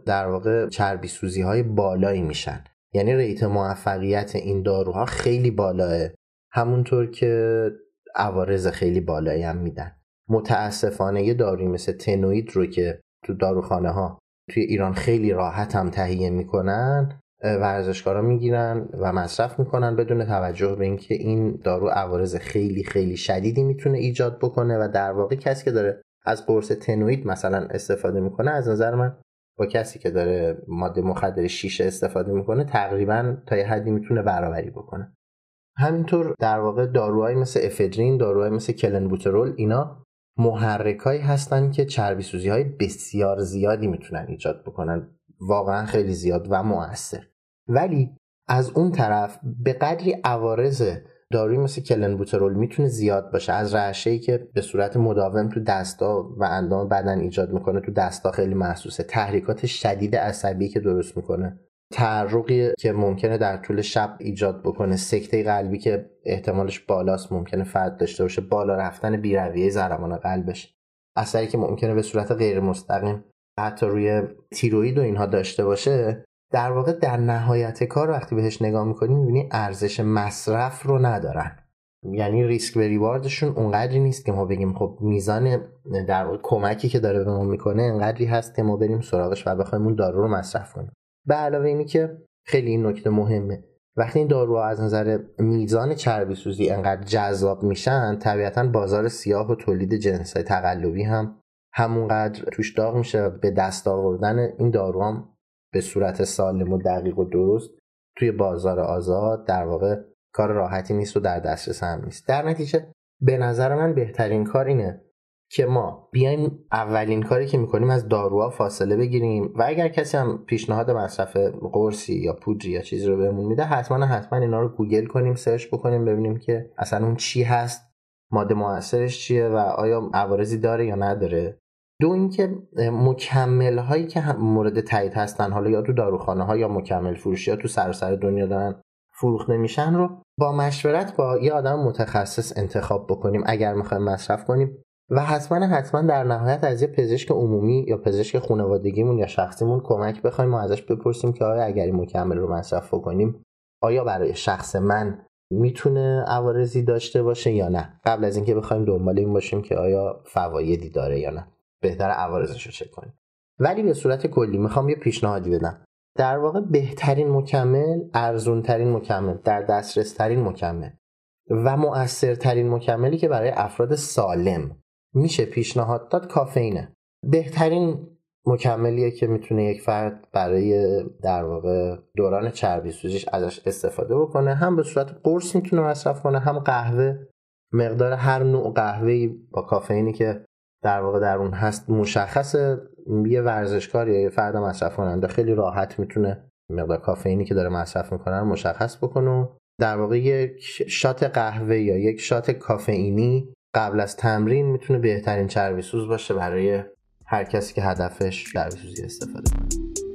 C: در واقع چربی سوزی های بالایی میشن. یعنی ریت موفقیت این داروها خیلی بالاه. همونطور که عوارض خیلی بالایی هم میدن. متاسفانه یه داروی مثل تنوید رو که تو داروخانه ها توی ایران خیلی راحت هم تهیه می‌کنن ورزشکارا می‌گیرن و مصرف می‌کنن بدون توجه به اینکه این دارو عوارض خیلی خیلی شدیدی می‌تونه ایجاد بکنه و در واقع کسی که داره از قرص تنوید مثلا استفاده می‌کنه از نظر من با کسی که داره ماده مخدر شیشه استفاده می‌کنه تقریبا تا یه حدی می‌تونه برابری بکنه. همینطور در واقع داروهایی مثل افدرین داروهایی مثل کلنبوترول اینا محرکایی هستن که چربی سوزی های بسیار زیادی می‌تونن ایجاد بکنن. واقعا خیلی زیاد و موثر. ولی از اون طرف به قدری عوارض داروی مثل کلنبوترول می‌تونه زیاد باشه. از رعشه که به صورت مداوم تو دستا و اندام بدن ایجاد می‌کنه تو دستا خیلی محسوسه. تحریکات شدید عصبی که درست می‌کنه. تعرقی که ممکنه در طول شب ایجاد بکنه. سکته قلبی که احتمالش بالاست ممکنه فرد داشته باشه. بالا رفتن بیرویه ضربان قلبش. اثری که ممکنه به صورت غیر مستقیم حتی روی تیروید و اینها داشته باشه در واقع در نهایت کار وقتی بهش نگاه می‌کنی می‌بینی ارزش مصرف رو ندارن. یعنی ریسک و ریواردشون اونقدری نیست که ما بگیم خب میزان در کمکی که داره به ما می‌کنه انقدری هست که ما بریم سراغش و بخوایم اون دارو رو مصرف کنیم. به علاوه اینی که خیلی این نکته مهمه. وقتی این داروها از نظر میزان چربی سوزی انقدر جذاب میشن طبیعتا بازار سیاه و تولید جنس های تقلبی هم همونقدر توش داغ میشه به دست آوردن این داروام به صورت سالم و دقیق و درست توی بازار آزاد در واقع کار راحتی نیست و در دسترس هم نیست. در نتیجه به نظر من بهترین کار اینه که ما بیایم اولین کاری که می‌کنیم از داروها فاصله بگیریم و اگر کسی هم پیشنهاد مصرف قرصی یا پودری یا چیزی رو بهمون میده حتما حتما اینا رو گوگل کنیم سرچ بکنیم ببینیم که اصلا اون چی هست ماده موثرش چیه و آیا عوارضی داره یا نداره. دو اینکه مکمل هایی که مورد تایید هستن حالا یا تو داروخانه ها یا مکمل فروشی یا تو سراسر دنیا دارن فروخته میشن رو با مشورت با یه آدم متخصص انتخاب بکنیم اگر می‌خوایم مصرف کنیم. و حتما حتما در نهایت از یه پزشک عمومی یا پزشک خانوادگیمون یا شخصیمون کمک بخوایم و ازش بپرسیم که آیا اگر این مکمل رو مصرف کنیم آیا برای شخص من می‌تونه عوارضی داشته باشه یا نه؟ قبل از اینکه بخوایم دنبال این باشیم که آیا فوایدی داره یا نه. بهتر عوارضش رو چک کنیم. ولی به صورت کلی می‌خوام یه پیشنهادی بدم. در واقع بهترین مکمل ارزونترین مکمل در دسترس ترین مکمل و مؤثرترین مکملی که برای افراد سالم میشه پیشنهاد داد کافئینه. بهترین مکملیه که می‌تونه یک فرد برای در واقع دوران چربی سوزیش ازش استفاده بکنه. هم به صورت قرص می‌تونه مصرف کنه هم قهوه. مقدار هر نوع قهوه با کافئینی که در واقع در اون هست. مشخصه یه ورزشکار یا یه فرد مصرف کننده خیلی راحت می‌تونه مقدار کافئینی که داره مصرف می‌کنه مشخص بکنه. در واقع یک شات قهوه یا یک شات کافئینی قبل از تمرین می‌تونه بهترین چربی سوز باشه برای هر کسی که هدفش چربی سوزی استفاده کنه.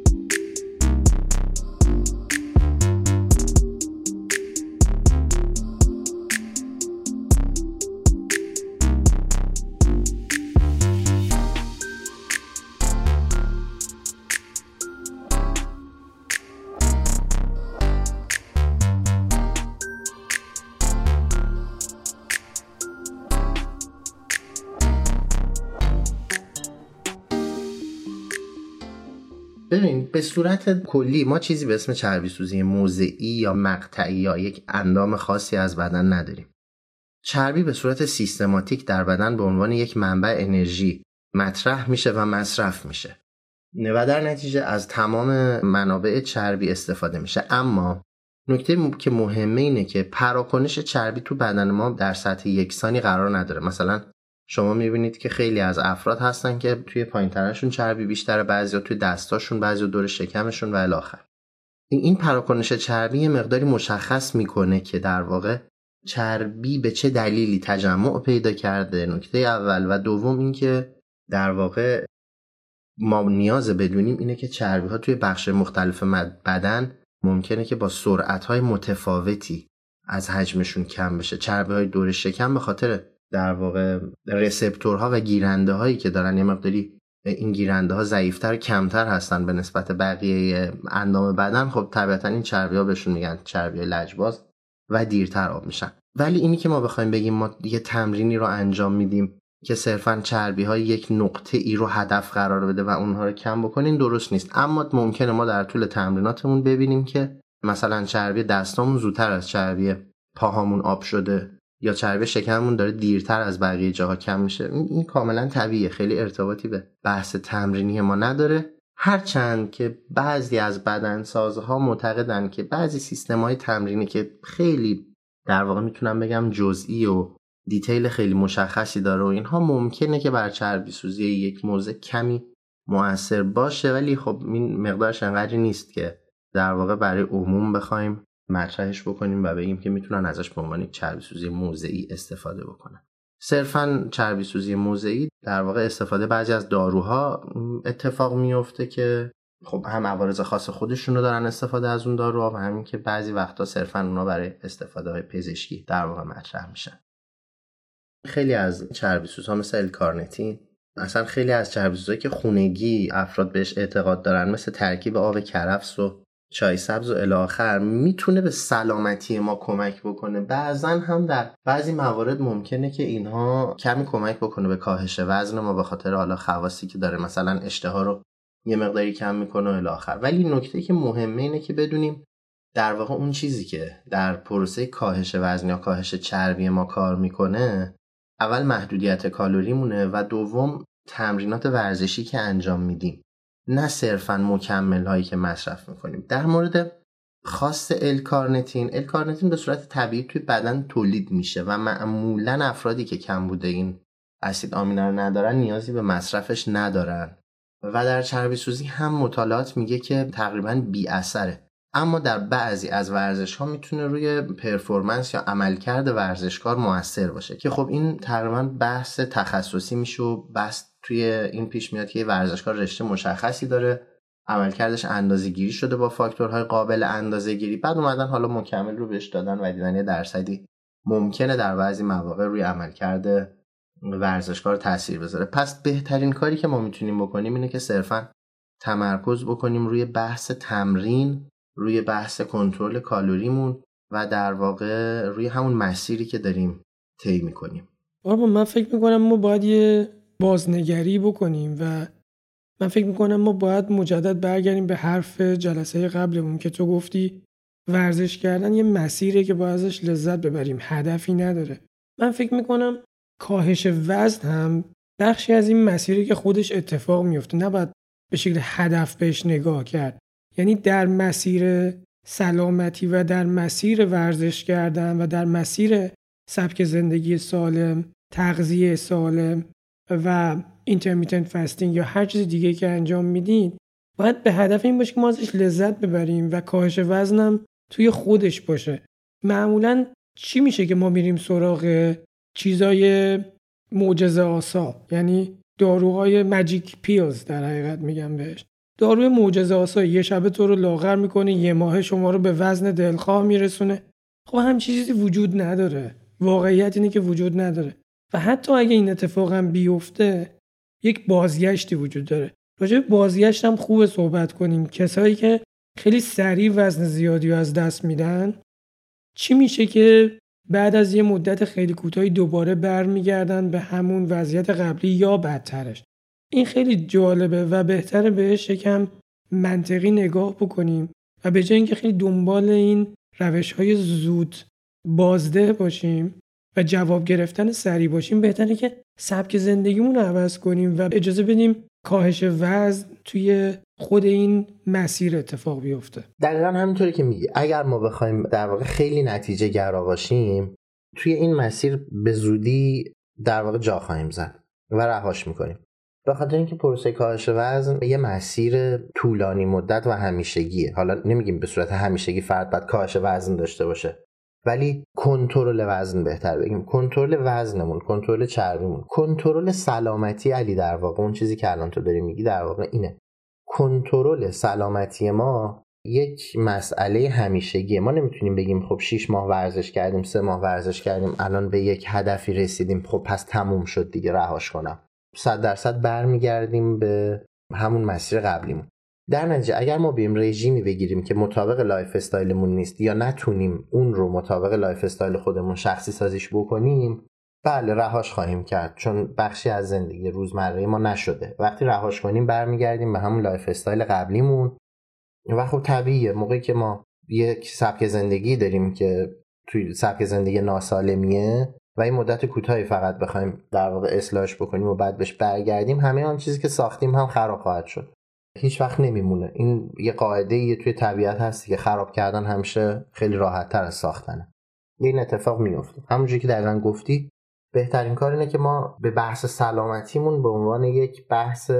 C: صورت کلی ما چیزی به اسم چربی سوزی موضعی یا مقطعی یا یک اندام خاصی از بدن نداریم. چربی به صورت سیستماتیک در بدن به عنوان یک منبع انرژی مطرح میشه و مصرف میشه. و در نتیجه از تمام منابع چربی استفاده میشه اما نکته که مهمه اینه که پراکنش چربی تو بدن ما در سطح یکسانی قرار نداره مثلا شما می‌بینید که خیلی از افراد هستن که توی پایین ترشون چربی بیشتره بعضیا توی دستاشون بعضی دور شکمشون و الاخر این پراکنش چربی یه مقداری مشخص می‌کنه که در واقع چربی به چه دلیلی تجمع پیدا کرده. نکته اول و دوم اینکه در واقع ما نیاز بدونیم اینه که چربی ها توی بخش مختلف بدن ممکنه که با سرعت های متفاوتی از حجمشون کم بشه. چربی های دور شکم به خاطر در واقع رسپتورها و گیرنده هایی که دارن یه مقداری این گیرنده ها ضعیفتر کمتر هستن به نسبت بقیه اندام بدن خب طبیعتا این چربی ها بهشون میگن چربی لجباز و دیرتر آب میشن. ولی اینی که ما بخوایم بگیم ما یه تمرینی رو انجام میدیم که صرفا چربی های یک نقطه ای رو هدف قرار بده و اونها رو کم بکنین درست نیست. اما ممکنه ما در طول تمریناتمون ببینیم که مثلا چربی دستامون زودتر از چربی پاهامون آب شده یا چربی شکممون داره دیرتر از بقیه جاها کم میشه. این کاملا طبیعیه. خیلی ارتباطی به بحث تمرینی ما نداره. هرچند که بعضی از بدنسازها معتقدن که بعضی سیستم های تمرینی که خیلی در واقع می‌تونم بگم جزئی و دیتیل خیلی مشخصی داره و اینها ممکنه که بر چربی سوزی یک موضع کمی موثر باشه. ولی خب این مقدارش انقدری نیست که در واقع برای عموم بخوایم مطرحش بکنیم و بگیم که می‌تونن ازش به عنوان چربی سوزی موضعی استفاده بکنن. صرفا چربی سوزی موضعی در واقع استفاده بعضی از داروها اتفاق میفته که خب هم عوارض خاص خودشون رو دارن استفاده از اون داروها و همین که بعضی وقتا صرفا اونا برای استفاده های پزشکی در واقع مطرح میشن. خیلی از چربی سوزها مثل الکارنتین اصلا خیلی از چربی که خونگی افراد بهش اعتقاد دارن مثل ترکیب آب کرفس و چای سبز و الاخر می‌تونه به سلامتی ما کمک بکنه. بعضا هم در بعضی موارد ممکنه که اینها کمی کمک بکنه به کاهش وزن ما به خاطر حالا خواصی که داره. مثلا اشتها رو یه مقداری کم می‌کنه و الاخر ولی نکته که مهمه اینه که بدونیم در واقع اون چیزی که در پروسه کاهش وزن یا کاهش چربی ما کار می‌کنه اول محدودیت کالری مونه و دوم تمرینات ورزشی که انجام میدیم. نه صرفا مکمل هایی که مصرف می‌کنیم. در مورد خاص الکارنتین الکارنتین به صورت طبیعی توی بدن تولید میشه و معمولا افرادی که کم بوده این اسید آمینه رو ندارن نیازی به مصرفش ندارن. و در چربی سوزی هم مطالعات میگه که تقریبا بی اثره. اما در بعضی از ورزش ها می‌تونه روی پرفورمنس یا عملکرد ورزشکار موثر باشه که خب این تقریبا بحث تخصصی میشه و بس توی این پیش میاد که ورزشکار رشته مشخصی داره. عملکردش اندازه گیری شده با فاکتورهای قابل اندازه گیری بعد اومدن حالا مکمل رو بهش دادن و دیدن یه درصدی ممکنه در بعضی مواقع روی عملکرد ورزشکار تاثیر بذاره. پس بهترین کاری که ما می‌تونیم بکنیم اینه که صرفا تمرکز بکنیم روی بحث تمرین روی بحث کنترل کالوریمون و در واقع روی همون مسیری که داریم طی می‌کنیم.
B: آرمان من فکر می‌کنم ما باید یه بازنگری بکنیم و من فکر می‌کنم ما باید مجدد برگردیم به حرف جلسه قبلمون که تو گفتی ورزش کردن یه مسیره که باید ازش لذت ببریم. هدفی نداره. من فکر می‌کنم کاهش وزن هم بخشی از این مسیری که خودش اتفاق میفته نباید به شکل هدف بهش نگاه کرد. یعنی در مسیر سلامتی و در مسیر ورزش کردن و در مسیر سبک زندگی سالم تغذیه سالم و intermittent fasting یا هر چیز دیگه که انجام میدین باید به هدف این باشه که ما ازش لذت ببریم و کاهش وزنم توی خودش باشه. معمولا چی میشه که ما میریم سراغ چیزای معجزه آسا یعنی داروهای magic pills در حقیقت میگم بهش. داروی معجزه آسا یه شبه تو رو لاغر می‌کنه یه ماه شما رو به وزن دلخواه میرسونه. خب هم چیزی وجود نداره. واقعیت اینه که وجود نداره. و حتی اگه این اتفاق هم بیفته یک بازگشتی وجود داره. راجع به بازگشت هم خوب صحبت کنیم. کسایی که خیلی سریع وزن زیادی از دست میدن چی میشه که بعد از یه مدت خیلی کوتاهی دوباره برمیگردن به همون وضعیت قبلی یا بدترش؟ این خیلی جالبه و بهتره بهش یکم منطقی نگاه بکنیم و به جای اینکه خیلی دنبال این روش های زود بازده باشیم و جواب گرفتن سریع باشیم بهتره که سبک زندگیمون رو عوض کنیم و اجازه بدیم کاهش وزن توی خود این مسیر اتفاق بیفته.
C: دقیقا همینطوری که میگی. اگر ما بخوایم در واقع خیلی نتیجه گرا باشیم توی این مسیر به زودی در واقع جا خواهیم زد و رهاش می‌کنیم. به خاطر اینکه پروسه کاهش وزن یه مسیر طولانی مدت و همیشگیه. حالا نمیگیم به صورت همیشگی فرد باید کاهش وزن داشته باشه. ولی کنترل وزن بهتر بگیم. کنترل وزنمون کنترل چربیمون. کنترل سلامتی علی در واقع اون چیزی که الان تو داری میگی در واقع اینه. کنترل سلامتی ما یک مسئله همیشگیه. ما نمی‌تونیم بگیم خب 6 ماه ورزش کردیم سه ماه ورزش کردیم الان به یک هدفی رسیدیم خب پس تموم شد دیگه رهاش کنم. صد درصد برمیگردیم به همون مسیر قبلیمون. در نتیجه اگر ما بیایم رژیمی بگیریم که مطابق lifestyle مون نیست یا نتونیم اون رو مطابق lifestyle خودمون شخصی سازیش بکنیم بله رهاش خواهیم کرد. چون بخشی از زندگی روزمره ما نشده. وقتی رهاش کنیم برمیگردیم به همون lifestyle قبلیمون. و خب طبیعیه. موقعی که ما یک سبک زندگی داریم که توی سبک زندگی ناسالمیه و این مدت کوتاهی فقط بخوایم در واقع اصلاحش بکنیم و بعد بهش برگردیم همه آن چیزی که ساختیم هم خراب خواهد شد. هیچ وقت نمیمونه. این یه قاعده یه توی طبیعت هست که خراب کردن همیشه خیلی راحت تر از ساختنه. این اتفاق میفته همونجوری که دقیقا گفتی بهترین کار اینه که ما به بحث سلامتیمون به عنوان یک بحث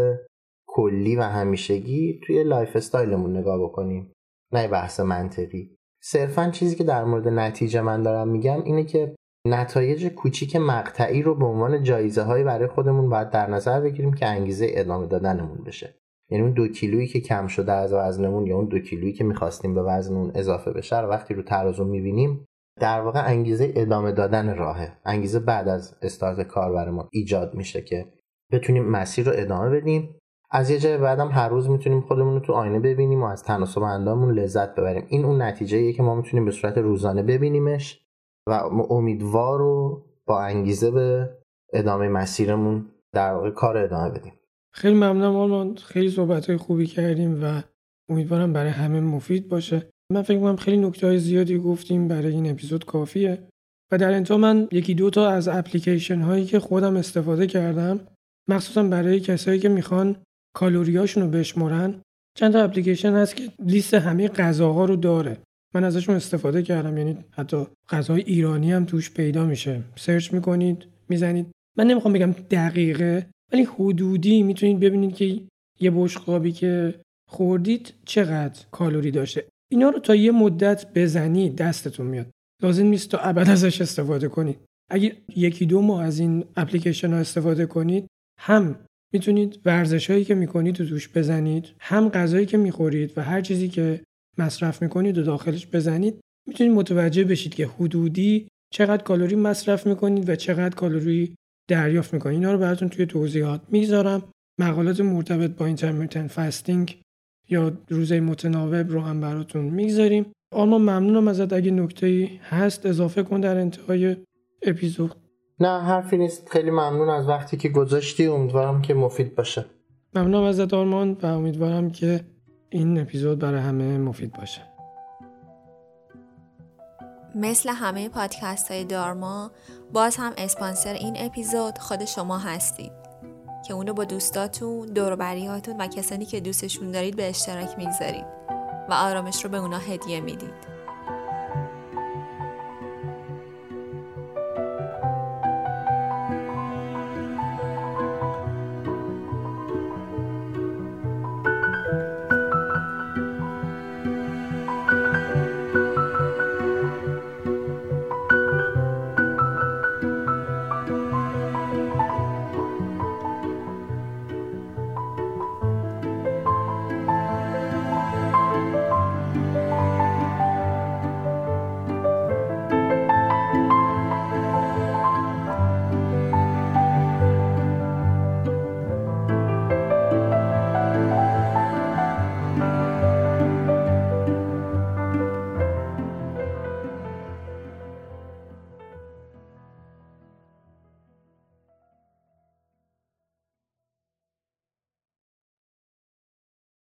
C: کلی و همیشگی توی lifestyle مون نگاه بکنیم. نه بحث مقطعی. صرفا چیزی که در مورد نتیجه من دارم میگم اینه که نتایج کوچیک مقطعی رو به عنوان جایزه هایی برای خودمون باید در نظر بگیریم که انگیزه ادامه دادنمون بشه. یعنی اون دو کیلویی که کم شده از وزنمون یا اون دو کیلویی که می‌خواستیم به وزنمون اضافه بشه رو وقتی رو ترازو می‌بینیم در واقع انگیزه ادامه دادن راهه. انگیزه بعد از استارت کار برای ما ایجاد میشه که بتونیم مسیر رو ادامه بدیم. از یه جای بعدم هر روز می‌تونیم خودمون رو تو آینه ببینیم و از تناسب انداممون لذت ببریم. این اون نتیجه که ما می‌تونیم به صورت روزانه ببینیمش و امیدوار و با انگیزه به ادامه مسیرمون در واقع کار ادامه بدیم.
B: خیلی ممنونم آرمان. خیلی صحبت های خوبی کردیم و امیدوارم برای همه مفید باشه. من فکر کنم خیلی نکته های زیادی گفتیم برای این اپیزود کافیه. و در انتها من یکی دو تا از اپلیکیشن هایی که خودم استفاده کردم مخصوصا برای کسایی که می‌خوان کالوریاشون رو بشمرن چند تا اپلیکیشن هست که لیست همه غذاها رو داره. من ازشون استفاده کردم یعنی حتی غذای ایرانی هم توش پیدا میشه. سرچ می‌کنید می‌زنید. من نمی‌خوام بگم دقیقه ولی حدودی می‌تونید ببینید که یه بشقابی که خوردید چقدر کالری داشته. اینا رو تا یه مدت بزنید دستتون میاد. لازم نیست تا ابد ازش استفاده کنید. اگه یکی دو ماه از این اپلیکیشن ها استفاده کنید هم می‌تونید ورزش هایی که می‌کنید و توش بزنید هم غذایی که می‌خورید و هر چیزی که مصرف می‌کنید و داخلش بزنید می‌تونید متوجه بشید که حدودی چقدر کالری مصرف می‌کنید و چقدر کالری دریافت می‌کنید اینا رو براتون توی توضیحات می‌ذارم. مقالات مرتبط با intermittent fasting یا روزه متناوب رو هم براتون می‌گذاریم. آرمان ممنونم ازت. اگه نکته هست اضافه کن در انتهای اپیزود.
C: نه حرفی نیست. خیلی ممنون از وقتی که گذاشتی. امیدوارم که مفید باشه.
B: ممنونم ازت آرمان و امیدوارم که این اپیزود برای همه مفید باشه.
A: مثل همه پادکست های دارما باز هم اسپانسر این اپیزود خود شما هستید که اونو با دوستاتون، دوروبریاتون و کسانی که دوستشون دارید به اشتراک می‌گذارید و آرامش رو به اونا هدیه می‌دید.